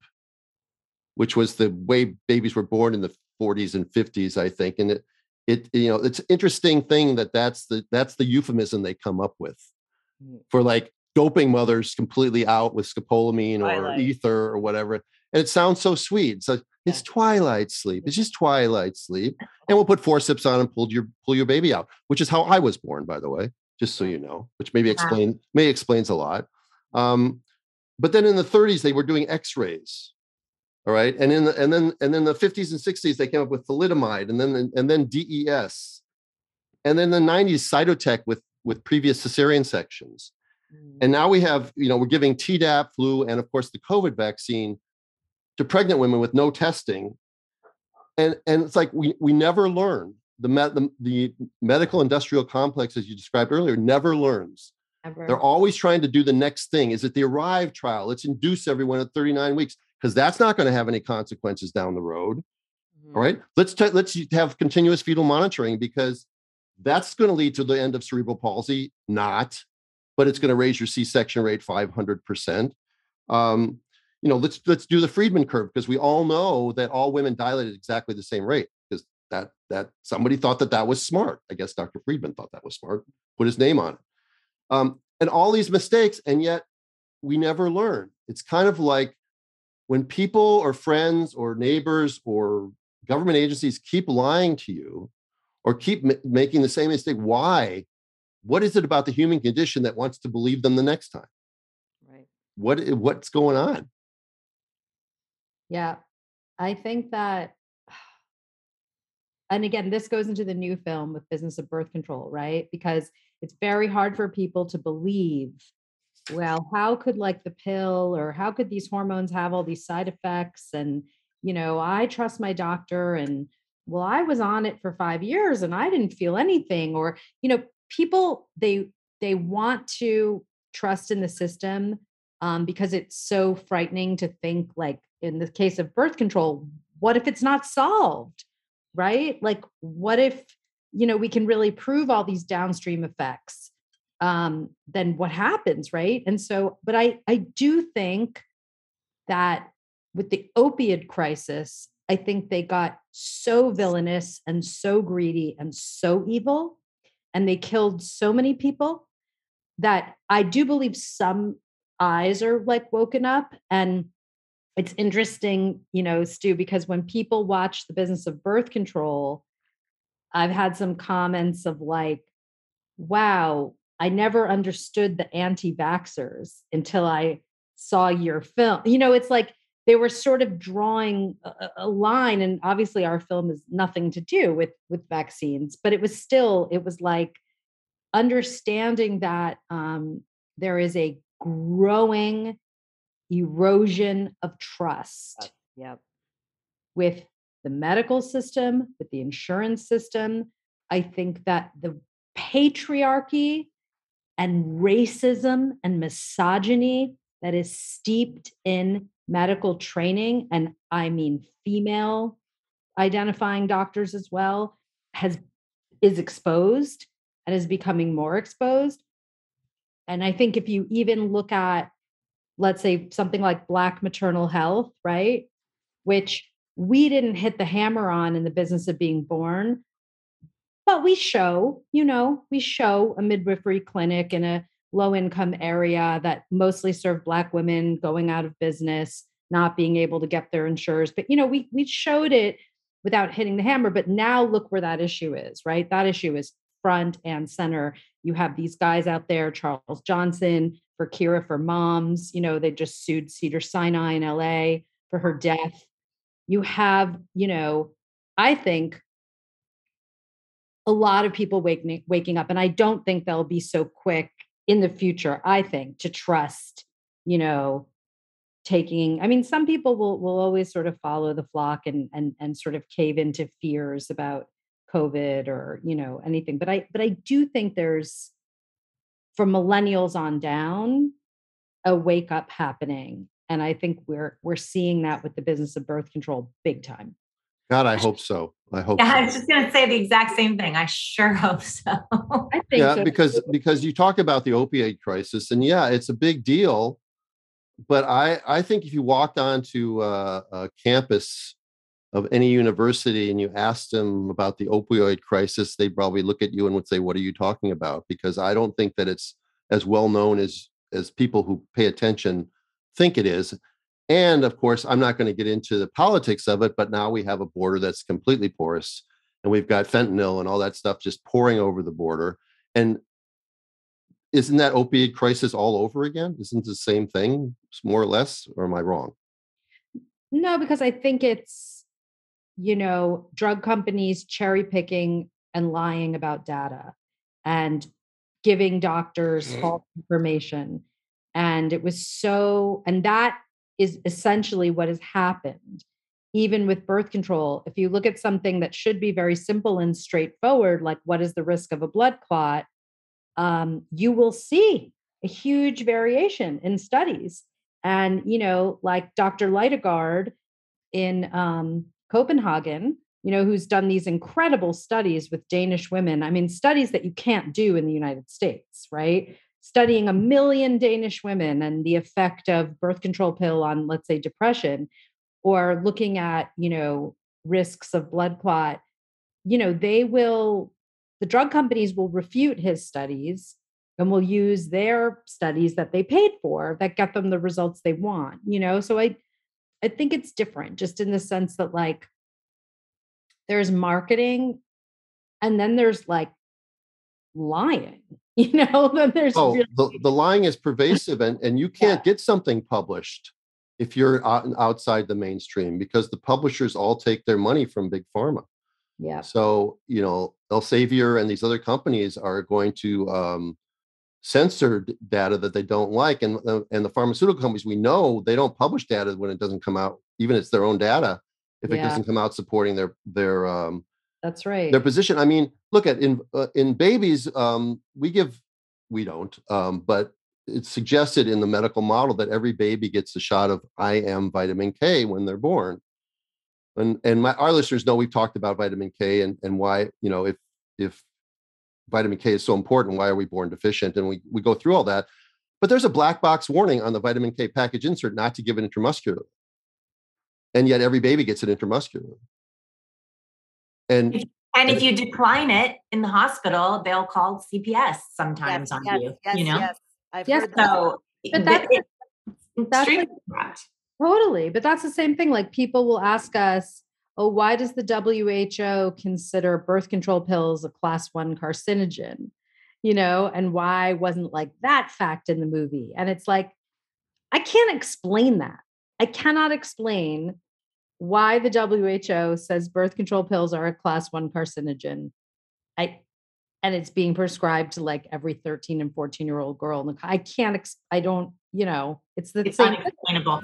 which was the way babies were born in the 40s and 50s, I think, and it it you know it's interesting thing that that's the that's the euphemism they come up with Mm. for like doping mothers completely out with scopolamine or ether or whatever and it sounds so sweet. So it's twilight sleep. It's just twilight sleep. And we'll put forceps on and pull your pull your baby out which is how i was born by the way just so you know which maybe explain may explains a lot. Um, but then in the 30s they were doing x-rays all right? And in the and then and then the 50s and 60s they came up with thalidomide and then and then des and then the 90s Cytotec with with previous cesarean sections. Mm. and now we have you know we're giving tdap flu and of course the covid vaccine to pregnant women with no testing and and it's like we we never learn the med, the, the medical industrial complex as you described earlier never learns Ever. they're always trying to do the next thing. Is it the arrive trial? Let's induce everyone at 39 weeks because that's not going to have any consequences down the road. Mhm. All right. Let's t- let's have continuous fetal monitoring because that's going to lead to the end of cerebral palsy. Not, but it's going to raise your C-section rate 500 percent. You know, let's let's do the Friedman curve because we all know that all women dilate at exactly the same rate because that that somebody thought that that was smart. I guess Dr. Friedman thought that was smart. Put his name on it um, and all these mistakes and yet we never learn it's kind of like when people or friends or neighbors or government agencies keep lying to you or keep ma- making the same mistake why what is it about the human condition that wants to believe them the next time Right. what what's going on Yeah. I think that, and again, this goes into the new film with Business of Birth Control, right? Because it's very hard for people to believe, well, how could like the pill or how could these hormones have all these side effects? And, you know, I trust my doctor and, well, I was on it for five years and I didn't feel anything. Or, you know, people, they, they want to trust in the system um, because it's so frightening to think like in the case of birth control what if it's not solved right? Like what if you know we can really prove all these downstream effects um then what happens right? And so but i i do think that with the opiate crisis i think they got so villainous and so greedy and so evil and they killed so many people that i do believe some eyes are like woken up and it's interesting, you know, Stu, because when people watch the business of birth control, I've had some comments of like, wow, I never understood the anti vaxxers until I saw your film. You know, it's like they were sort of drawing a, a line, and obviously our film has nothing to do with with vaccines, but it was still, it was like understanding that um, there is a growing erosion of trust Yep. with the medical system, with the insurance system. I think that the patriarchy and racism and misogyny that is steeped in medical training, and I mean female identifying doctors as well, has is exposed and is becoming more exposed. And I think if you even look at, let's say, something like Black maternal health, right? Which we didn't hit the hammer on in the business of being born, but we show, you know, we show a midwifery clinic in a low income area that mostly serve Black women going out of business, not being able to get their insurers. But, you know, we, we showed it without hitting the hammer. But now look where that issue is, right? That issue is front and center. You have these guys out there, Charles Johnson for Kira for Moms. You know, they just sued Cedar Sinai in LA for her mm-hmm. death. You have, you know, I think a lot of people waking waking up, and I don't think they'll be so quick in the future. I think to trust, you know, taking. I mean, some people will will always sort of follow the flock and and and sort of cave into fears about COVID or you know anything. But I but I do think there's from millennials on down a wake up happening and i think we're we're seeing that with the business of birth control big time god i hope so i hope yeah so. i was just going to say the exact same thing i sure hope so I think yeah so. because because you talk about the opioid crisis and yeah it's a big deal but i i think if you walked onto uh, a campus of any university and you asked them about the opioid crisis they'd probably look at you and would say what are you talking about? Because i don't think that it's as well known as as people who pay attention think it is. And of course i'm not going to get into the politics of it but now we have a border that's completely porous and we've got fentanyl and all that stuff just pouring over the border. And isn't that opioid crisis all over again? Isn't the same thing more or less or am i wrong? No because i think it's you know drug companies cherry picking and lying about data and giving doctors false information. And it was so and that is essentially what has happened even with birth control. If you look at something that should be very simple and straightforward like what is the risk of a blood clot um, you will see a huge variation in studies. And you know like dr Lidegaard in um, copenhagen you know who's done these incredible studies with danish women i mean studies that you can't do in the united states right studying a million Danish women and the effect of birth control pill on, let's say, depression, or looking at, you know, risks of blood clot, you know, they will, the drug companies will refute his studies and will use their studies that they paid for that get them the results they want, you know? So I, I think it's different just in the sense that like there's marketing and then there's like lying you know then there's oh really- the, the lying is pervasive and and you can't get something published if you're out, outside the mainstream because the publishers all take their money from big pharma. Yeah so you know elsevier and these other companies are going to um, censor d- data that they don't like and the, and the pharmaceutical companies we know they don't publish data when it doesn't come out even if it's their own data if it doesn't come out supporting their their um, that's right their position. I mean, look at in uh, in babies, um, we give we don't, um, but it's suggested in the medical model that every baby gets a shot of IM vitamin K when they're born. And and my our listeners know we've talked about vitamin K and and why you know if if vitamin K is so important, why are we born deficient? And we we go through all that. But there's a black box warning on the vitamin K package insert not to give it intramuscularly. And yet every baby gets it intramuscularly. And and if you decline it in the hospital they'll call cps sometimes Yes, on yes, you yes, you know yes. I've Yes, heard that. so But that's- it- that's like- Totally. But that's the same thing. Like people will ask us, oh, why does the WHO consider birth control pills a class one carcinogen? You know, and why wasn't like that fact in the movie? And it's like, I can't explain that. I cannot explain why the WHO says birth control pills are a class one carcinogen. I and it's being prescribed to like every 13 and 14 year old girl. in the I can't, ex- I don't, you know, it's the it's same. unexplainable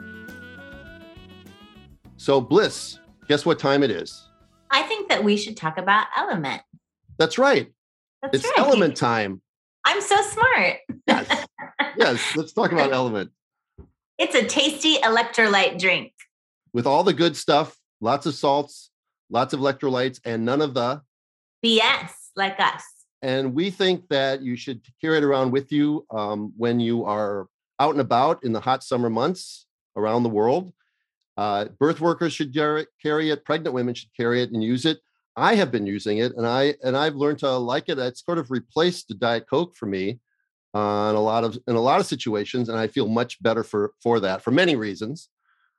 so Bliss, guess what time it is? i think that we should talk about element That's right. That's it's right. element time. I'm so smart. Yes. yes. Let's talk about element. It's a tasty electrolyte drink. With all the good stuff, lots of salts, lots of electrolytes, and none of the. BS, like us. And we think that you should carry it around with you um, when you are out and about in the hot summer months around the world. Uh, birth workers should carry it. Pregnant women should carry it and use it. I have been using it, and I and I've learned to like it. It's sort of replaced the Diet Coke for me uh, in a lot of in a lot of situations, and I feel much better for for that for many reasons.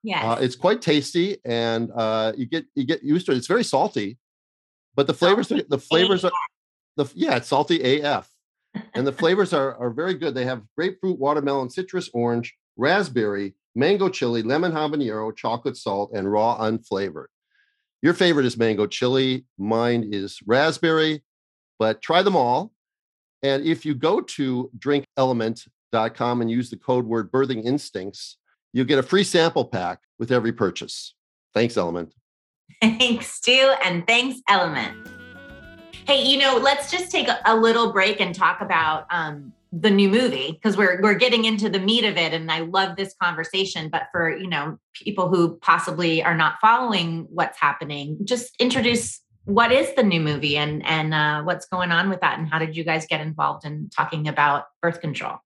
Yes. Uh, it's quite tasty, and uh, you get you get used to it. It's very salty, but the flavors Salty the flavors AF. are the yeah it's salty AF, and the flavors are are very good. They have grapefruit, watermelon, citrus, orange, raspberry, mango chili, lemon habanero, chocolate salt, and raw unflavored. Your favorite is mango chili. Mine is raspberry, but try them all. And if you go to drinkelement.com and use the code word birthing instincts, you'll get a free sample pack with every purchase. Thanks, Element. Thanks, Stu, and thanks, Element. Hey, you know, let's just take a, a little break and talk about um, the new movie because we're we're getting into the meat of it, and I love this conversation. But for you know people who possibly are not following what's happening, just introduce what is the new movie and and uh, what's going on with that, and how did you guys get involved in talking about birth control?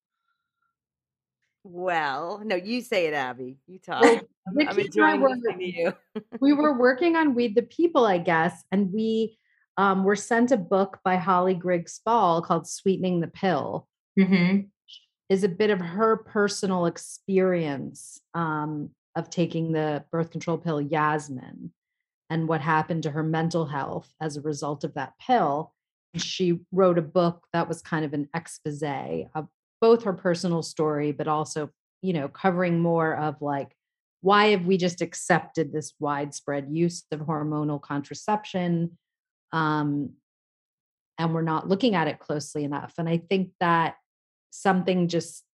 Well, no, you say it, Abby. You talk. Well, I'm, I'm and I enjoying were- listening to you. we were working on Weed the People, I guess, and we um, were sent a book by Holly Grigg-Spall called Sweetening the Pill. Mm-hmm. Is a bit of her personal experience um, of taking the birth control pill Yasmin and what happened to her mental health as a result of that pill. She wrote a book that was kind of an expose of both her personal story, but also, you know, covering more of like, why have we just accepted this widespread use of hormonal contraception? Um, and we're not looking at it closely enough. And I think that something just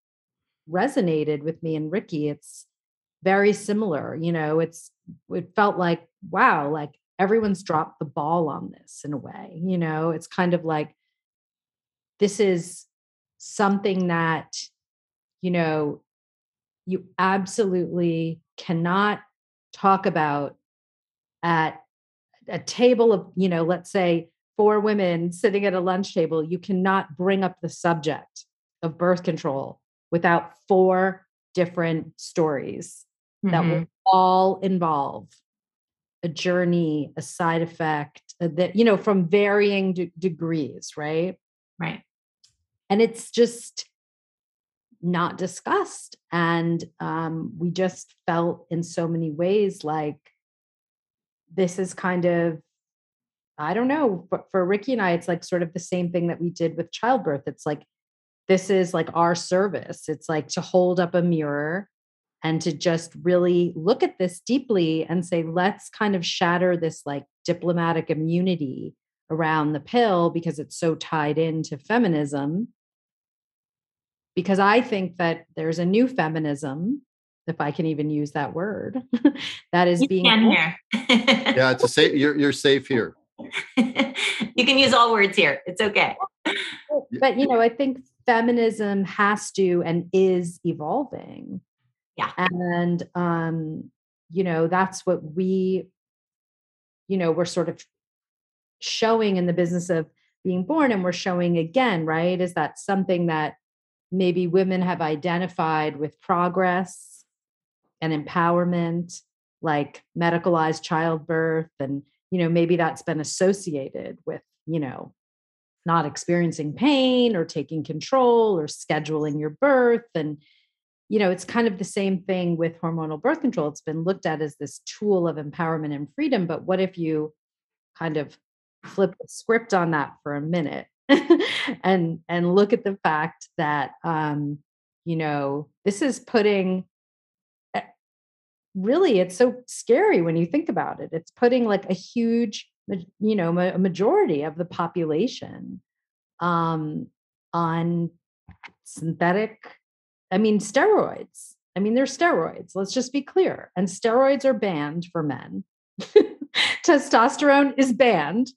resonated with me and Ricki. It's very similar, you know, it's it felt like, wow, like everyone's dropped the ball on this in a way, you know, it's kind of like this is something that, you know, you absolutely cannot talk about at a table of, you know, let's say four women sitting at a lunch table, you cannot bring up the subject of birth control without four different stories that will all involve a journey, a side effect uh, that, you know, from varying de- degrees, right? Right. and it's just not discussed and um, we just felt in so many ways like this is kind of i don't know but for ricki and i it's like sort of the same thing that we did with childbirth it's like this is like our service it's like to hold up a mirror and to just really look at this deeply and say let's kind of shatter this like diplomatic immunity around the pill because it's so tied into feminism because I think that there's a new feminism, if I can even use that word, that is You being can here. Yeah, it's a safe. You're you're safe here. you can use all words here. It's okay. But you know, I think feminism has to and is evolving. Yeah. And um, you know, that's what we, you know, we're sort of showing in the business of being born, and we're showing again, right? Is that something that maybe women have identified with progress and empowerment, like medicalized childbirth, and you know, maybe that's been associated with, you know, not experiencing pain or taking control or scheduling your birth. And you know it's kind of the same thing with hormonal birth control. It's been looked at as this tool of empowerment and freedom but what if you kind of flip the script on that for a minute and and look at the fact that um you know this is putting eh, really it's so scary when you think about it. It's putting like a huge you know a majority of the population um on synthetic i mean steroids i mean they're steroids let's just be clear and steroids are banned for men testosterone is banned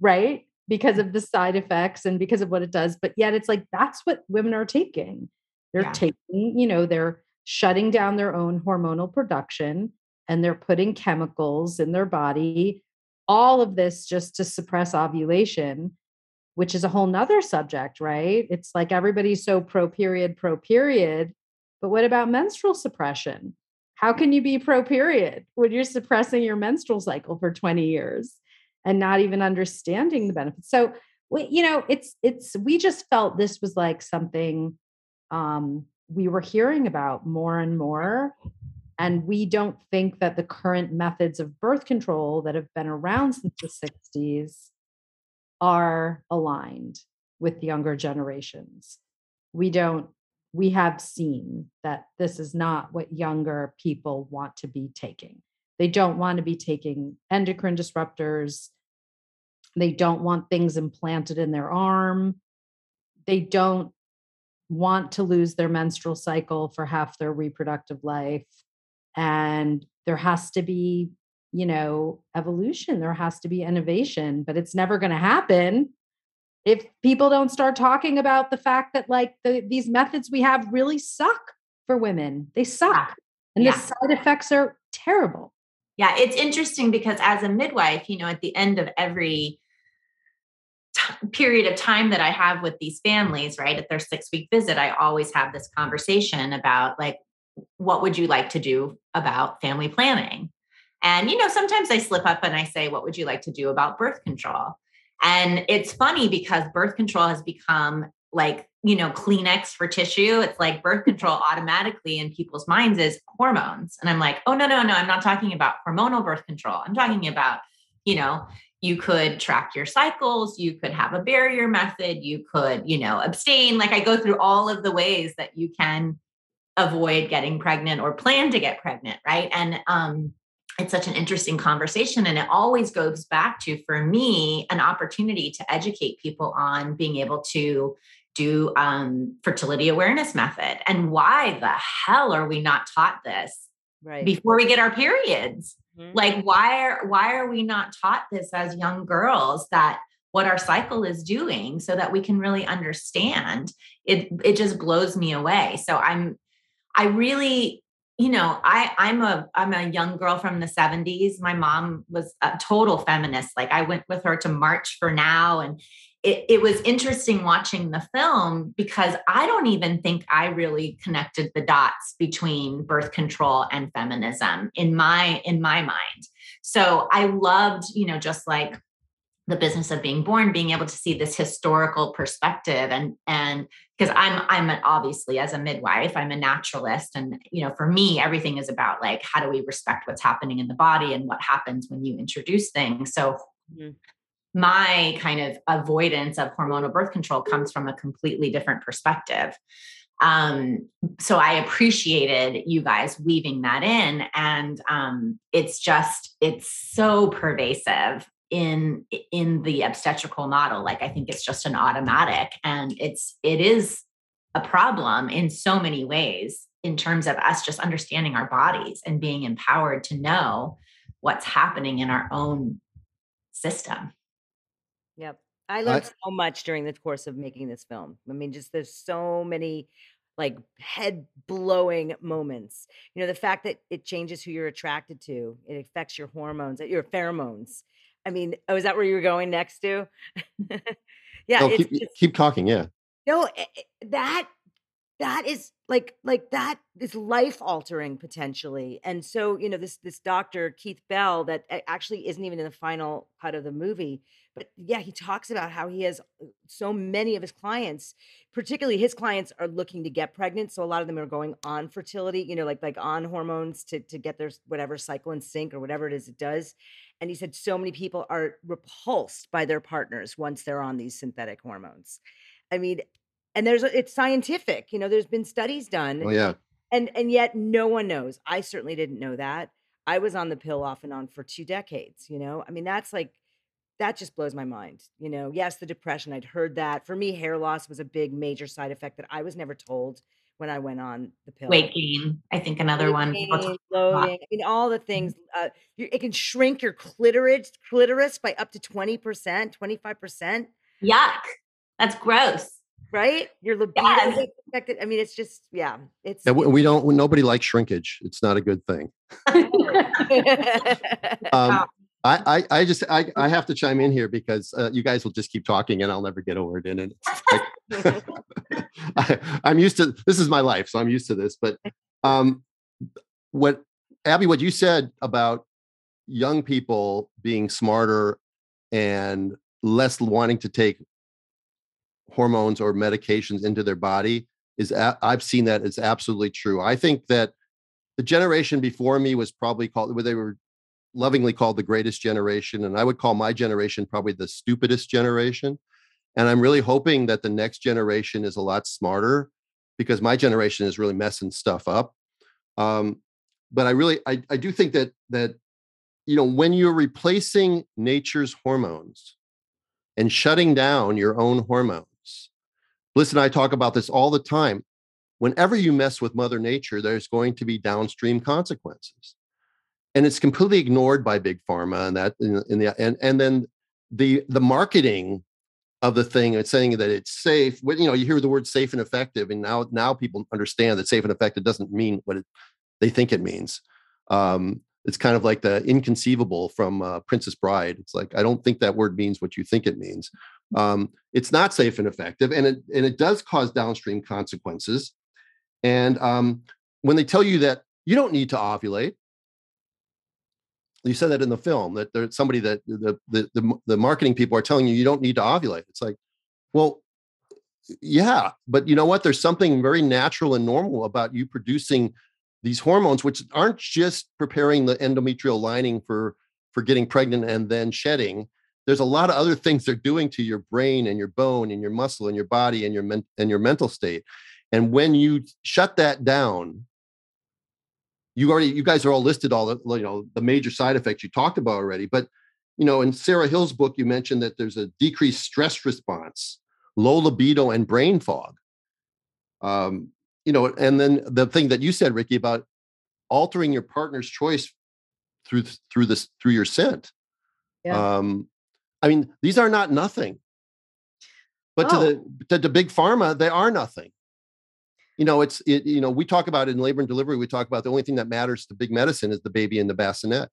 right because of the side effects and because of what it does. But yet it's like that's what women are taking. They're Yeah. taking, you know, they're shutting down their own hormonal production and they're putting chemicals in their body. All of this just to suppress ovulation, which is a whole nother subject, right? It's like everybody's so pro period, pro period. But what about menstrual suppression? How can you be pro period when you're suppressing your menstrual cycle for 20 years and not even understanding the benefits? So, you know, it's, it's, we just felt this was like something um, we were hearing about more and more. And we don't think that the current methods of birth control that have been around since the 60s are aligned with younger generations. We don't, we have seen that this is not what younger people want to be taking. They don't want to be taking endocrine disruptors. They don't want things implanted in their arm. They don't want to lose their menstrual cycle for half their reproductive life. And there has to be, you know, evolution, there has to be innovation, but it's never going to happen if people don't start talking about the fact that like the, these methods we have really suck for women. They suck. And Yeah. the side effects are terrible. Yeah, it's interesting because as a midwife, you know, at the end of every t- period of time that I have with these families, right, at their six week visit, I always have this conversation about like, what would you like to do about family planning? And, you know, sometimes I slip up and I say, what would you like to do about birth control? And it's funny because birth control has become like, you know, Kleenex for tissue. It's like birth control automatically in people's minds is hormones. And I'm like, oh, no, no, no, I'm not talking about hormonal birth control. I'm talking about, you know, you could track your cycles, you could have a barrier method, you could, you know, abstain. Like I go through all of the ways that you can avoid getting pregnant or plan to get pregnant, right? And um it's such an interesting conversation and it always goes back to for me an opportunity to educate people on being able to do um, fertility awareness method and why the hell are we not taught this Right. before we get our periods Mhm. like why are why are we not taught this as young girls that what our cycle is doing so that we can really understand it it just blows me away so i'm i really you know i i'm a i'm a young girl from the 70s my mom was a total feminist like i went with her to march for now and it, it was interesting watching the film because I don't even think I really connected the dots between birth control and feminism in my in my mind. So I loved, you know, just like the business of being born, being able to see this historical perspective and and because I'm I'm an, obviously as a midwife, I'm a naturalist, and you know, for me, everything is about like how do we respect what's happening in the body and what happens when you introduce things. So Mhm. my kind of avoidance of hormonal birth control comes from a completely different perspective. Um, so I appreciated you guys weaving that in, and um, it's just it's so pervasive in in the obstetrical model. Like I think it's just an automatic, and it's it is a problem in so many ways in terms of us just understanding our bodies and being empowered to know what's happening in our own system. Yep. I learned so much during the course of making this film. I mean, just there's so many like head blowing moments. You know, the fact that it changes who you're attracted to, it affects your hormones, uh, your pheromones. I mean, oh, is that where you were going next to? yeah, No, it's keep, keep talking. Yeah. no, eh, eh, that that is like like that is life altering potentially. And so, you know, this this doctor Keith Bell that actually isn't even in the final cut of the movie, but yeah, he talks about how he has uh, so many of his clients, particularly his clients are looking to get pregnant, so a lot of them are going on fertility, you know, like like on hormones to to get their whatever cycle in sync or whatever it is it does. And he said so many people are repulsed by their partners once they're on these synthetic hormones. I mean, and there's it's scientific, you know, there's been studies done Oh yeah. and and yet no one knows. I certainly didn't know that. I was on the pill off and on for 2 decades, you know? I mean, that's like that just blows my mind. You know, yes, the depression, I'd heard that. For me, hair loss was a big major side effect that I was never told when I went on the pill. Weight gain, I think another one. Weight gain, bloating, I mean, all the things. Uh, you, it can shrink your clitoris clitoris by up to twenty percent, twenty five percent. Yuck! That's gross. Right? Your libido Yes. gets affected. I mean, it's just yeah, it's. And we, we don't. Nobody likes shrinkage. It's not a good thing. Um, I, I, I just, I, I have to chime in here because uh, you guys will just keep talking and I'll never get a word in. And like, I, I'm used to this is my life, so I'm used to this. But um, what Abby, what you said about young people being smarter and less wanting to take hormones or medications into their body is a- I've seen that it's absolutely true. I think that the generation before me was probably called where they were lovingly called the greatest generation and I would call my generation probably the stupidest generation. And I'm really hoping that the next generation is a lot smarter because my generation is really messing stuff up. Um, but I really I, I do think that that you know when you're replacing nature's hormones and shutting down your own hormones bliss and i talk about this all the time whenever you mess with mother nature there's going to be downstream consequences and it's completely ignored by big pharma and that in, in the and and then the the marketing of the thing it's saying that it's safe when you know you hear the word safe and effective and now now people understand that safe and effective doesn't mean what it, they think it means. Um, it's kind of like the inconceivable from uh, princess bride. It's like i don't think that word means what you think it means. Um, it's not safe and effective and it and it does cause downstream consequences. And um, when they tell you that you don't need to ovulate you said that in the film that there's somebody that the, the the the marketing people are telling you you don't need to ovulate. It's like well yeah but you know what? There's something very natural and normal about you producing these hormones which aren't just preparing the endometrial lining for for getting pregnant and then shedding. There's a lot of other things they're doing to your brain and your bone and your muscle and your body and your men- and your mental state. And when you shut that down you already you guys are all listed all the you know the major side effects you talked about already but you know in sarah hill's book you mentioned that there's a decreased stress response low libido and brain fog um you know and then the thing that you said ricki about altering your partner's choice through through this through your scent Yeah. um i mean these are not nothing but to Oh. the to the big pharma they are nothing you know it's it you know we talk about in labor and delivery we talk about the only thing that matters to big medicine is the baby in the bassinet.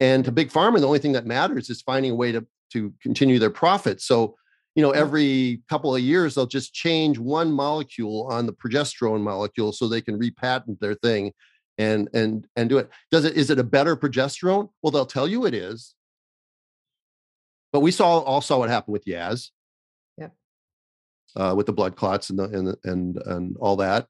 And to big pharma the only thing that matters is finding a way to to continue their profit so you know every couple of years they'll just change one molecule on the progesterone molecule so they can repatent their thing and and and do it. Does it is it a better progesterone? Well they'll tell you it is. But we saw all saw what happened with yaz. Uh, with the blood clots and the, and and and all that.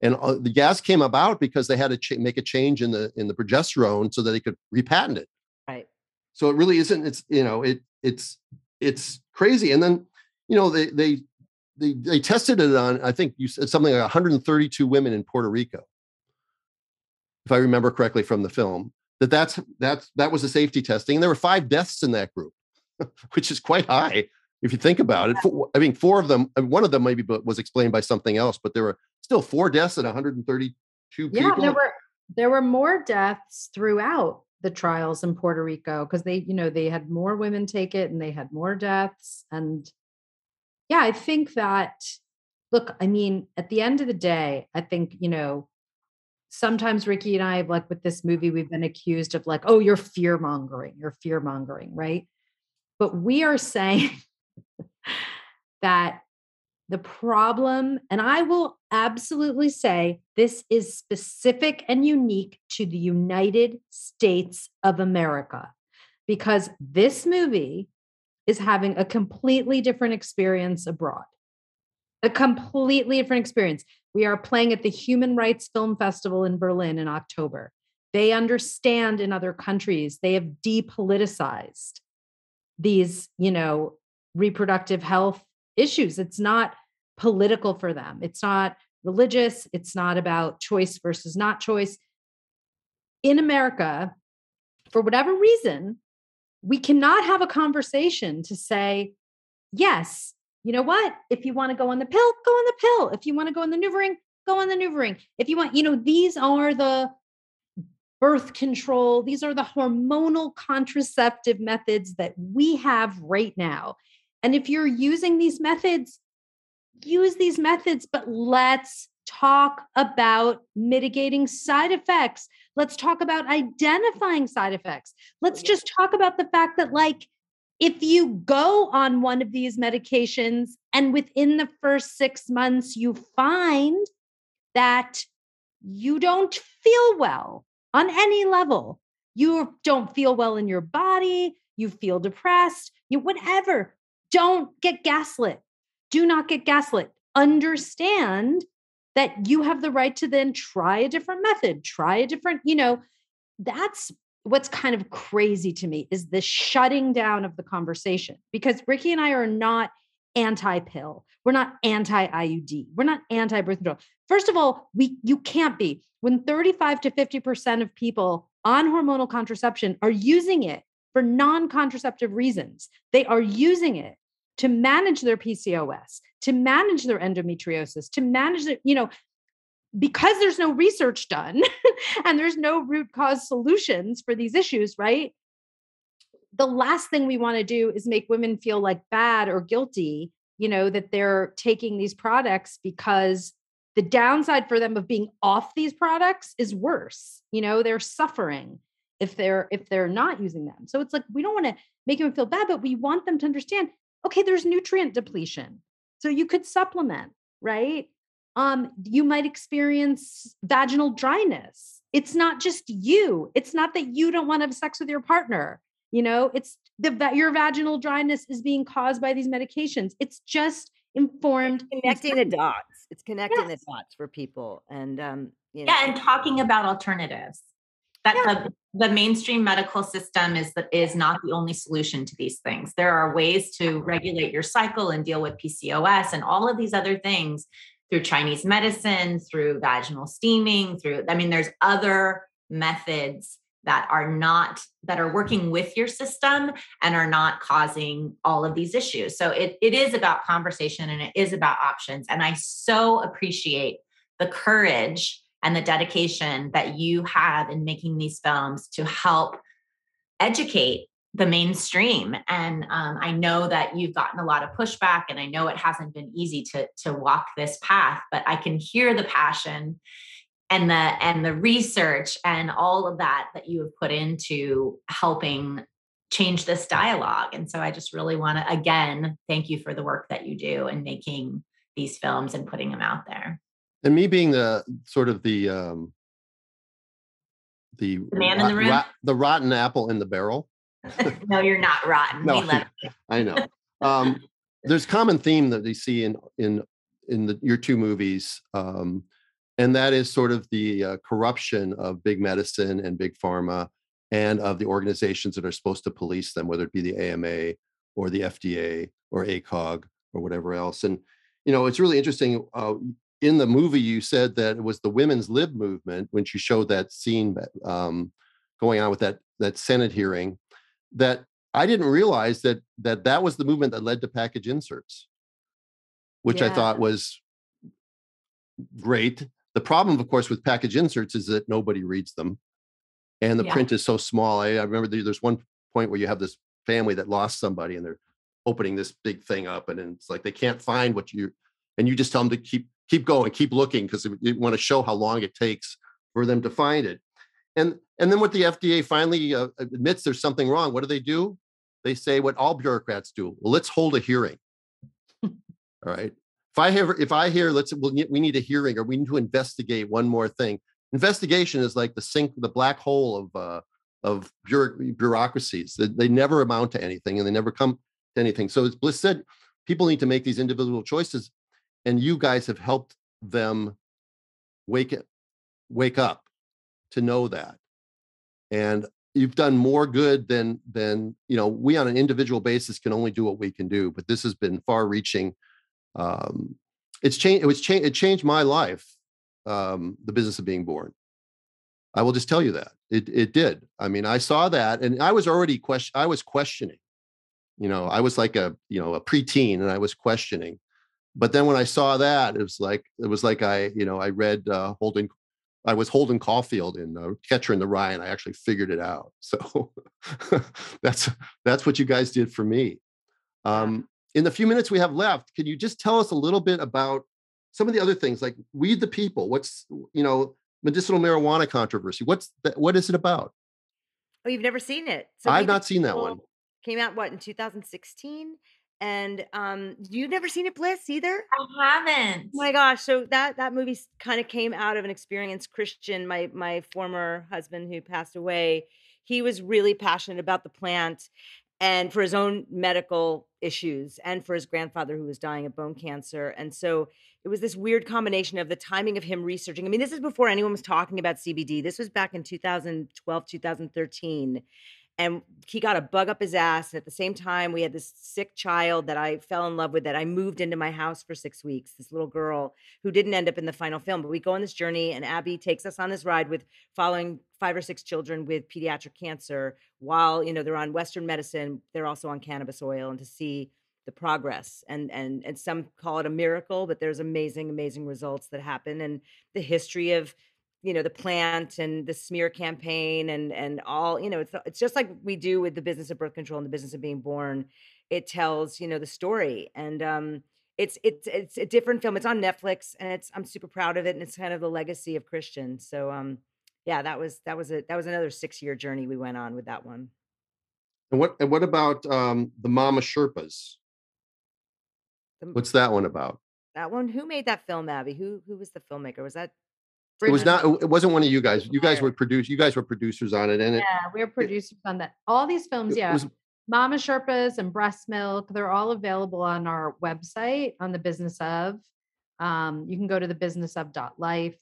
And uh, the Yaz came about because they had to ch- make a change in the in the progesterone so that they could repatent it. Right. so it really isn't it's you know it it's it's crazy. And then you know they they they, they tested it on i think you said something like 132 women in puerto rico if i remember correctly from the film that that's that's that was a safety testing. And there were five deaths in that group which is quite high if you think about it Four- i mean four of them uh, one of them maybe was explained by something else but there were still four deaths and 132 yeah, people there were there were more deaths throughout the trials in Puerto Rico because they, you know, they had more women take it and they had more deaths. And yeah, I think that look, I mean, at the end of the day, I think, you know, sometimes Ricki and I, like with this movie, we've been accused of like, oh, you're fear mongering, you're fear mongering, right? But we are saying that the problem, and I will absolutely say this is specific and unique to the United States of America because this movie is having a completely different experience abroad. A completely different experience. We are playing at the Human Rights Film Festival in Berlin in October. They understand in other countries, they have depoliticized these, you know, reproductive health issues. It's not political for them. It's not religious. It's not about choice versus not choice. In America, for whatever reason, we cannot have a conversation to say, yes, you know what? If you want to go on the pill, go on the pill. If you want to go on the NuvaRing, go on the NuvaRing. If you want, you know, these are the birth control, these are the hormonal contraceptive methods that we have right now. And if you're using these methods, use these methods, but let's talk about mitigating side effects. Let's talk about identifying side effects. Let's just talk about the fact that, like, if you go on one of these medications and within the first six months you find that you don't feel well on any level, you don't feel well in your body, you feel depressed, you whatever, don't get gaslit. Do not get gaslit. Understand that you have the right to then try a different method, try a different, you know, that's what's kind of crazy to me is the shutting down of the conversation because Ricki and I are not anti pill. We're not anti IUD. We're not anti birth control. First of all, we you can't be. When 35 to 50% of people on hormonal contraception are using it for non-contraceptive reasons, they are using it to manage their PCOS, to manage their endometriosis, to manage their, you know, because there's no research done and there's no root cause solutions for these issues, right? The last thing we want to do is make women feel like bad or guilty, you know, that they're taking these products because the downside for them of being off these products is worse. You know, they're suffering if they're if they're not using them. So it's like we don't want to make them feel bad, but we want them to understand, okay, there's nutrient depletion. So you could supplement, right? um, you might experience vaginal dryness. It's not just you. It's not that you don't want to have sex with your partner. You know, it's the your vaginal dryness is being caused by these medications. It's just informed it's connecting the dots. It's connecting yes. the dots for people, and um, you know. yeah, and talking about alternatives. That's yeah. the, the mainstream medical system is that is not the only solution to these things. There are ways to regulate your cycle and deal with PCOS and all of these other things through Chinese medicine, through vaginal steaming, through, I mean, there's other methods that are not that are working with your system and are not causing all of these issues so it, it is about conversation and it is about options and i so appreciate the courage and the dedication that you have in making these films to help educate the mainstream. And um, i know that you've gotten a lot of pushback and i know it hasn't been easy to to walk this path but i can hear the passion and the and the research and all of that that you have put into helping change this dialogue. And so i just really want to again thank you for the work that you do in making these films and putting them out there and me being the sort of the um the, the man rot, in the room rot, the rotten apple in the barrel no, you're not rotten. No, I know. Um, there's common theme that we see in in in the, your two movies, um, and that is sort of the uh, corruption of big medicine and big pharma, and of the organizations that are supposed to police them, whether it be the AMA or the FDA or ACOG or whatever else. And you know, it's really interesting. Uh, in the movie, you said that it was the women's lib movement when she showed that scene um, going on with that that Senate hearing that I didn't realize that that that was the movement that led to package inserts, which yeah. I thought was great. The problem, of course, with package inserts is that nobody reads them, and the yeah. print is so small. I, I remember there's one point where you have this family that lost somebody, and they're opening this big thing up, and it's like they can't find what you, and you just tell them to keep keep going, keep looking, because you want to show how long it takes for them to find it. And and then what the FDA finally uh, admits there's something wrong, what do they do? They say what all bureaucrats do. Well, let's hold a hearing. all right. If I hear if I hear let's we'll, we need a hearing or we need to investigate one more thing. Investigation is like the sink, the black hole of uh, of bureaucracies. They, they never amount to anything and they never come to anything. So as Bliss said, people need to make these individual choices, and you guys have helped them wake it, wake up to know that and you've done more good than than you know we on an individual basis can only do what we can do but this has been far reaching um it's changed it was changed it changed my life um the business of being born i will just tell you that It it did. I mean, I saw that, and I was already question. I was questioning. You know, I was like a you know a preteen, and I was questioning. But then when I saw that, it was like it was like I you know I read uh, Holden. I was Holden Caulfield in uh, Catcher in the Rye, and I actually figured it out. So that's that's what you guys did for me. Um, in the few minutes we have left, can you just tell us a little bit about some of the other things like weed the people? What's you know medicinal marijuana controversy? What's that, what is it about? Oh, you've never seen it? So I've not seen that one. Came out what in 2016, and um, you've never seen it, Bliss, either. I haven't. Oh my gosh! So that that movie kind of came out of an experienced Christian. My my former husband who passed away, he was really passionate about the plant, and for his own medical issues, and for his grandfather who was dying of bone cancer. And so it was this weird combination of the timing of him researching. I mean, this is before anyone was talking about CBD. This was back in 2012, 2013 and he got a bug up his ass. And At the same time, we had this sick child that I fell in love with that I moved into my house for six weeks. This little girl who didn't end up in the final film, but we go on this journey, and Abby takes us on this ride with following five or six children with pediatric cancer while you know they're on Western medicine. They're also on cannabis oil, and to see the progress and and and some call it a miracle, but there's amazing, amazing results that happen, and the history of you know the plant and the smear campaign and and all you know it's it's just like we do with the business of birth control and the business of being born. It tells you know the story and um it's it's it's a different film. It's on netflix and it's i'm super proud of it and it's kind of the legacy of christian. So um yeah that was that was a that was another six year journey we went on with that one. And what and what about um, the Mama Sherpas? The- What's that one about? that one? Who made that film abby? Who who was the filmmaker? Was that It was not. It wasn't one of you guys. You guys were produced. You guys were producers on it, and it, Yeah, we're producers on that. All these films, yeah. was Mama Sherpas and breast milk, they're all available on our website on the business of. Um, you can go to the business of life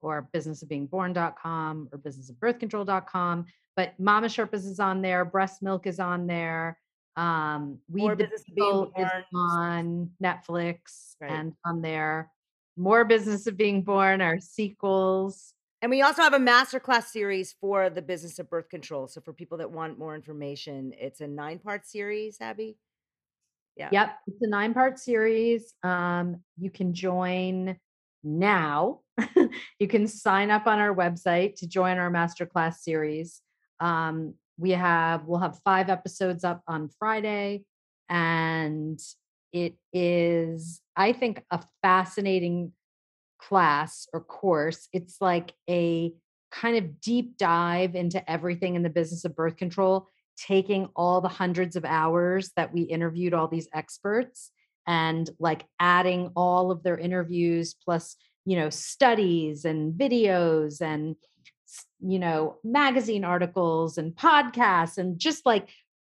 or Business of businessofbeingborn.com or Business of businessofbirthcontrol.com. But Mama Sherpas is on there, breast milk is on there. Um, More Weed the Business of Being People is on Netflix Right. and on there. More Business of Being Born, our sequels. And we also have a masterclass series for the business of birth control. So for people that want more information, it's a nine part series, Abby. Yeah. Yep, it's a nine part series. Um, you can join now. you can sign up on our website to join our masterclass series. Um, we have we'll have five episodes up on Friday, and it is I think a fascinating class or course. It's like a kind of deep dive into everything in the business of birth control taking all the hundreds of hours that we interviewed all these experts and like adding all of their interviews plus you know studies and videos and you know magazine articles and podcasts and just like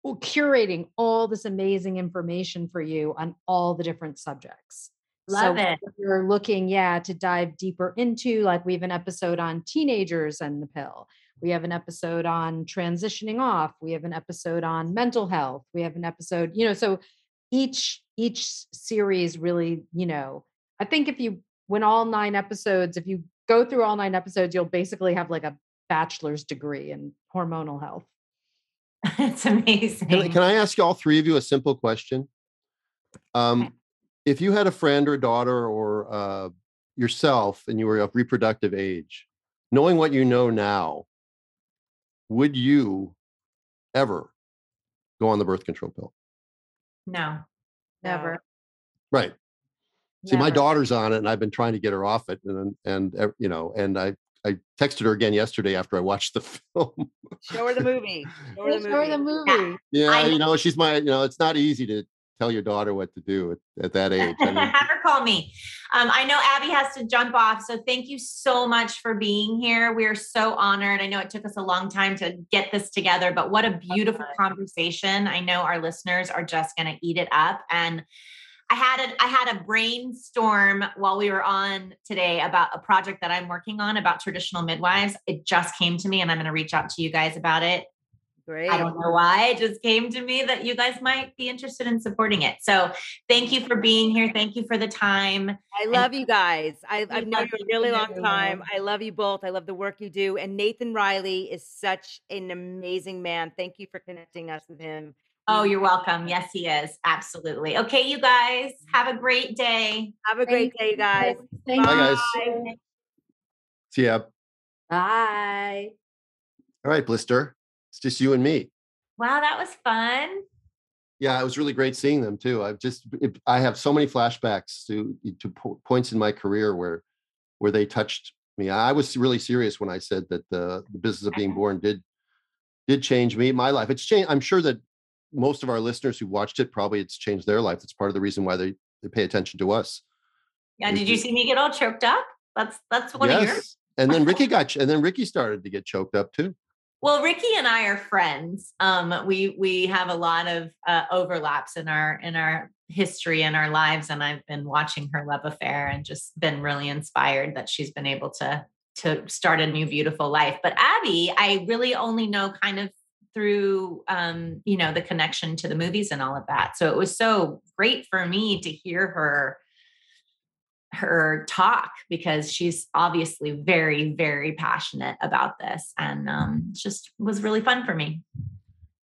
well, curating all this amazing information for you on all the different subjects. Love it. if you're looking yeah to dive deeper into like we have an episode on teenagers and the pill. We have an episode on transitioning off. We have an episode on mental health. We have an episode you know so each each series really you know i think if you when all nine episodes if you go through all nine episodes you'll basically have like a bachelor's degree in hormonal health it's amazing. Can, I- can I ask all three of you a simple question? Um, if you had a friend or a daughter or uh, yourself and you were of reproductive age, knowing what you know now, would you ever go on the birth control pill? no. never Right. See, my daughter's on it, and I've been trying to get her off it, and and uh, you know, and I I texted her again yesterday after I watched the film. Show her the movie. Show her the Show her the movie. movie yeah, I- you know, she's my, you know, it's not easy to tell your daughter what to do at, at that age. I mean, Have her call me. Um, I know Abby has to jump off. So thank you so much for being here. We are so honored. I know it took us a long time to get this together, but what a beautiful conversation. I know our listeners are just going to eat it up. And I had a I had a brainstorm while we were on today about a project that I'm working on about traditional midwives. It just came to me and I'm going to reach out to you guys about it Great. I don't know why. It just came to me that you guys might be interested in supporting it. So thank you for being here. Thank you for the time. I love you guys. I, I've known you a really long time. I love you both. I love the work you do. And Nathan Riley is such an amazing man. Thank you for connecting us with him. Oh, you're welcome. Yes, he is. Absolutely. Okay, you guys, have a great day. Have a great day, guys. Thank Bye, guys. See ya. Bye. All right, Blister. It's just you and me. Wow, that was fun. Yeah, it was really great seeing them too. I've just it, I have so many flashbacks to to po- points in my career where where they touched me. I was really serious when I said that the the business of being born did did change me, my life. It's changed. I'm sure that most of our listeners who watched it probably it's changed their life. It's part of the reason why they they pay attention to us. Yeah, did you see me get all choked up? That's that's one of your And then Ricki got and then Ricki started to get choked up too. Well, Ricki and I are friends. Um, we we have a lot of uh, overlaps in our in our history and our lives, and I've been watching her love affair and just been really inspired that she's been able to to start a new beautiful life. But Abby, I really only know kind of through um, you know the connection to the movies and all of that. So it was so great for me to hear her her talk because she's obviously very very passionate about this and um just was really fun for me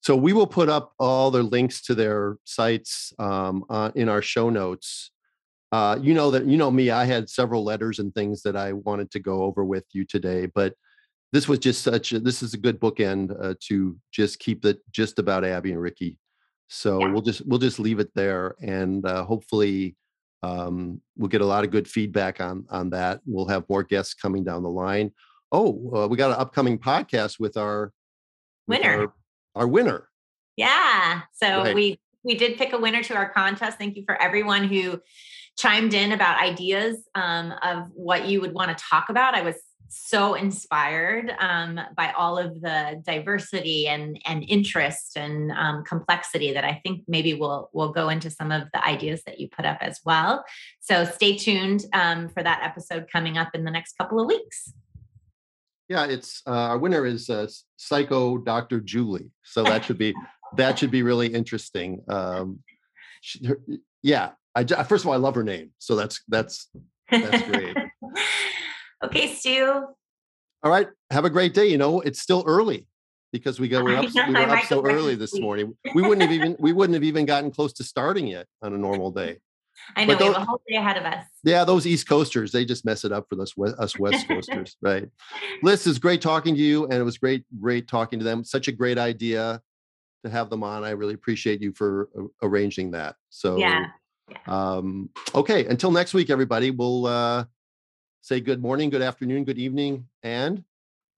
So we will put up all the links to their sites um, uh, in our show notes. Uh, you know that you know me. I had several letters and things that I wanted to go over with you today, but this was just such. A, this is a good bookend uh, to just keep it just about Abby and Ricki. So Yeah. we'll just we'll just leave it there, and uh, hopefully um, we'll get a lot of good feedback on on that. We'll have more guests coming down the line. Oh, uh, we got an upcoming podcast with our with Winner. our, our winner. yeah so Right. we we did pick a winner to our contest thank you for everyone who chimed in about ideas um, of what you would want to talk about i was so inspired um, by all of the diversity and and interest and um, complexity that I think maybe we'll we'll go into some of the ideas that you put up as well. So stay tuned um, for that episode coming up in the next couple of weeks. Yeah, it's uh, our winner is uh, Psycho Dr. Julie. So that should be that should be really interesting. Um, she, her, yeah, I first of all I love her name, so that's that's That's great. Okay, Stu. all right. Have a great day. You know, it's still early because we go we're up, we were up so go back to early this morning. We wouldn't have even we wouldn't have even gotten close to starting yet on a normal day. I know But we have a whole day ahead of us. Yeah, those East Coasters, they just mess it up for us, us West Coasters, right? Liz, it's great talking to you, and it was great, great talking to them. Such a great idea to have them on. I really appreciate you for arranging that. So, Yeah. um, okay, until next week, everybody, we'll uh, say good morning, good afternoon, good evening, and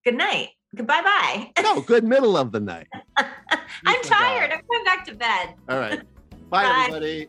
Good night. Goodbye bye. no, good middle of the night. I'm tired. I'm going back to bed. All right, bye, Bye. everybody.